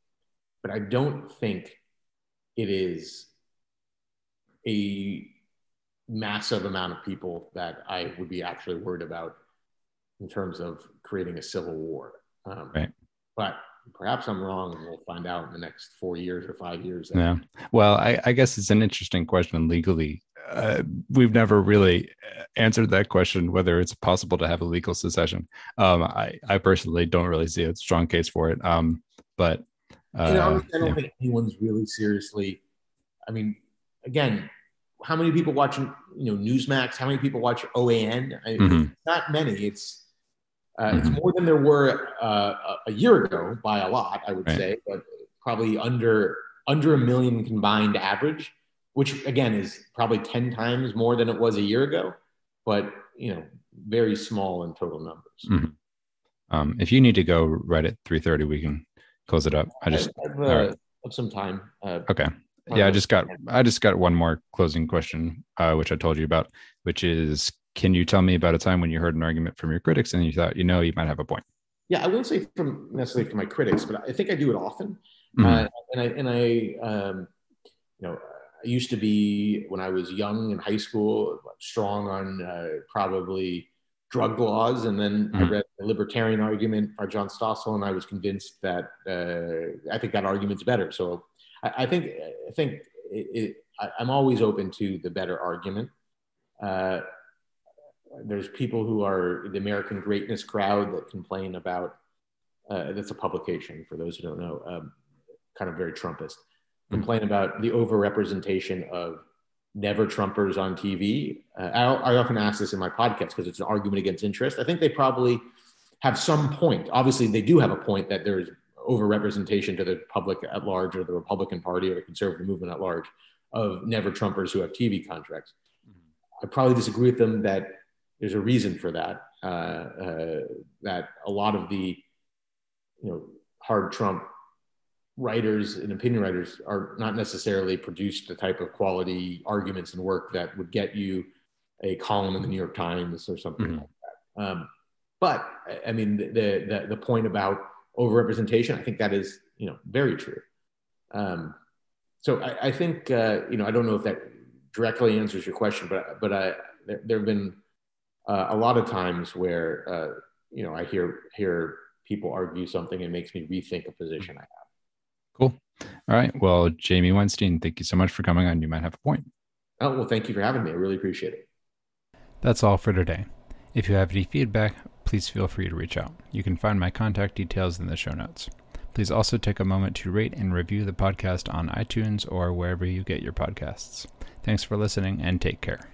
But I don't think it is a massive amount of people that I would be actually worried about in terms of creating a civil war. Um, right. But perhaps I'm wrong, and we'll find out in the next four years or five years. Yeah. Well, I, I guess it's an interesting question legally. Uh, we've never really uh, answered that question whether it's possible to have a legal secession. Um, I, I personally don't really see a strong case for it. Um, but uh, you know, I don't yeah. think anyone's really seriously. I mean, again, how many people watch you know Newsmax? How many people watch OAN? I, mm-hmm. Not many. It's uh, mm-hmm. It's more than there were uh, a year ago by a lot, I would right. say, but probably under under a million combined average, which again is probably ten times more than it was a year ago, but you know, very small in total numbers. Mm-hmm. Um, if you need to go right at three thirty, we can close it up. I just I, have, uh, right. have some time. Uh, okay. Yeah, I just got I just got one more closing question, uh, which I told you about, which is can you tell me about a time when you heard an argument from your critics and you thought, you know, you might have a point? Yeah, I wouldn't say from necessarily from my critics, but I think I do it often. Mm-hmm. Uh, and I, and I, um, you know, I used to be when I was young in high school, strong on uh, probably drug laws, and then mm-hmm. I read the libertarian argument by John Stossel, and I was convinced that uh, I think that argument's better. So I, I think I think it, it, I, am always open to the better argument. Uh, there's people who are the American greatness crowd that complain about. Uh, that's a publication for those who don't know, um, kind of very Trumpist. Complain about the overrepresentation of never Trumpers on TV. Uh, I, I, often ask this in my podcast because it's an argument against interest. I think they probably have some point. Obviously, they do have a point that there's overrepresentation to the public at large, or the Republican Party, or the conservative movement at large, of never Trumpers who have TV contracts. I probably disagree with them that there's a reason for that. Uh, uh, that a lot of the you know hard Trump writers and opinion writers are not necessarily produced the type of quality arguments and work that would get you a column in the New York Times or something mm-hmm. like that. Um, but I mean, the, the, the point about overrepresentation, I think that is you know very true. Um, so I, I think uh, you know I don't know if that directly answers your question, but but I, there, there have been uh, a lot of times where uh, you know I hear hear people argue something and makes me rethink a position I have. Cool. All right. Well, Jamie Weinstein, thank you so much for coming on. You might have a point. Oh well, thank you for having me. I really appreciate it. That's all for today. If you have any feedback, please feel free to reach out. You can find my contact details in the show notes. Please also take a moment to rate and review the podcast on iTunes or wherever you get your podcasts. Thanks for listening and take care.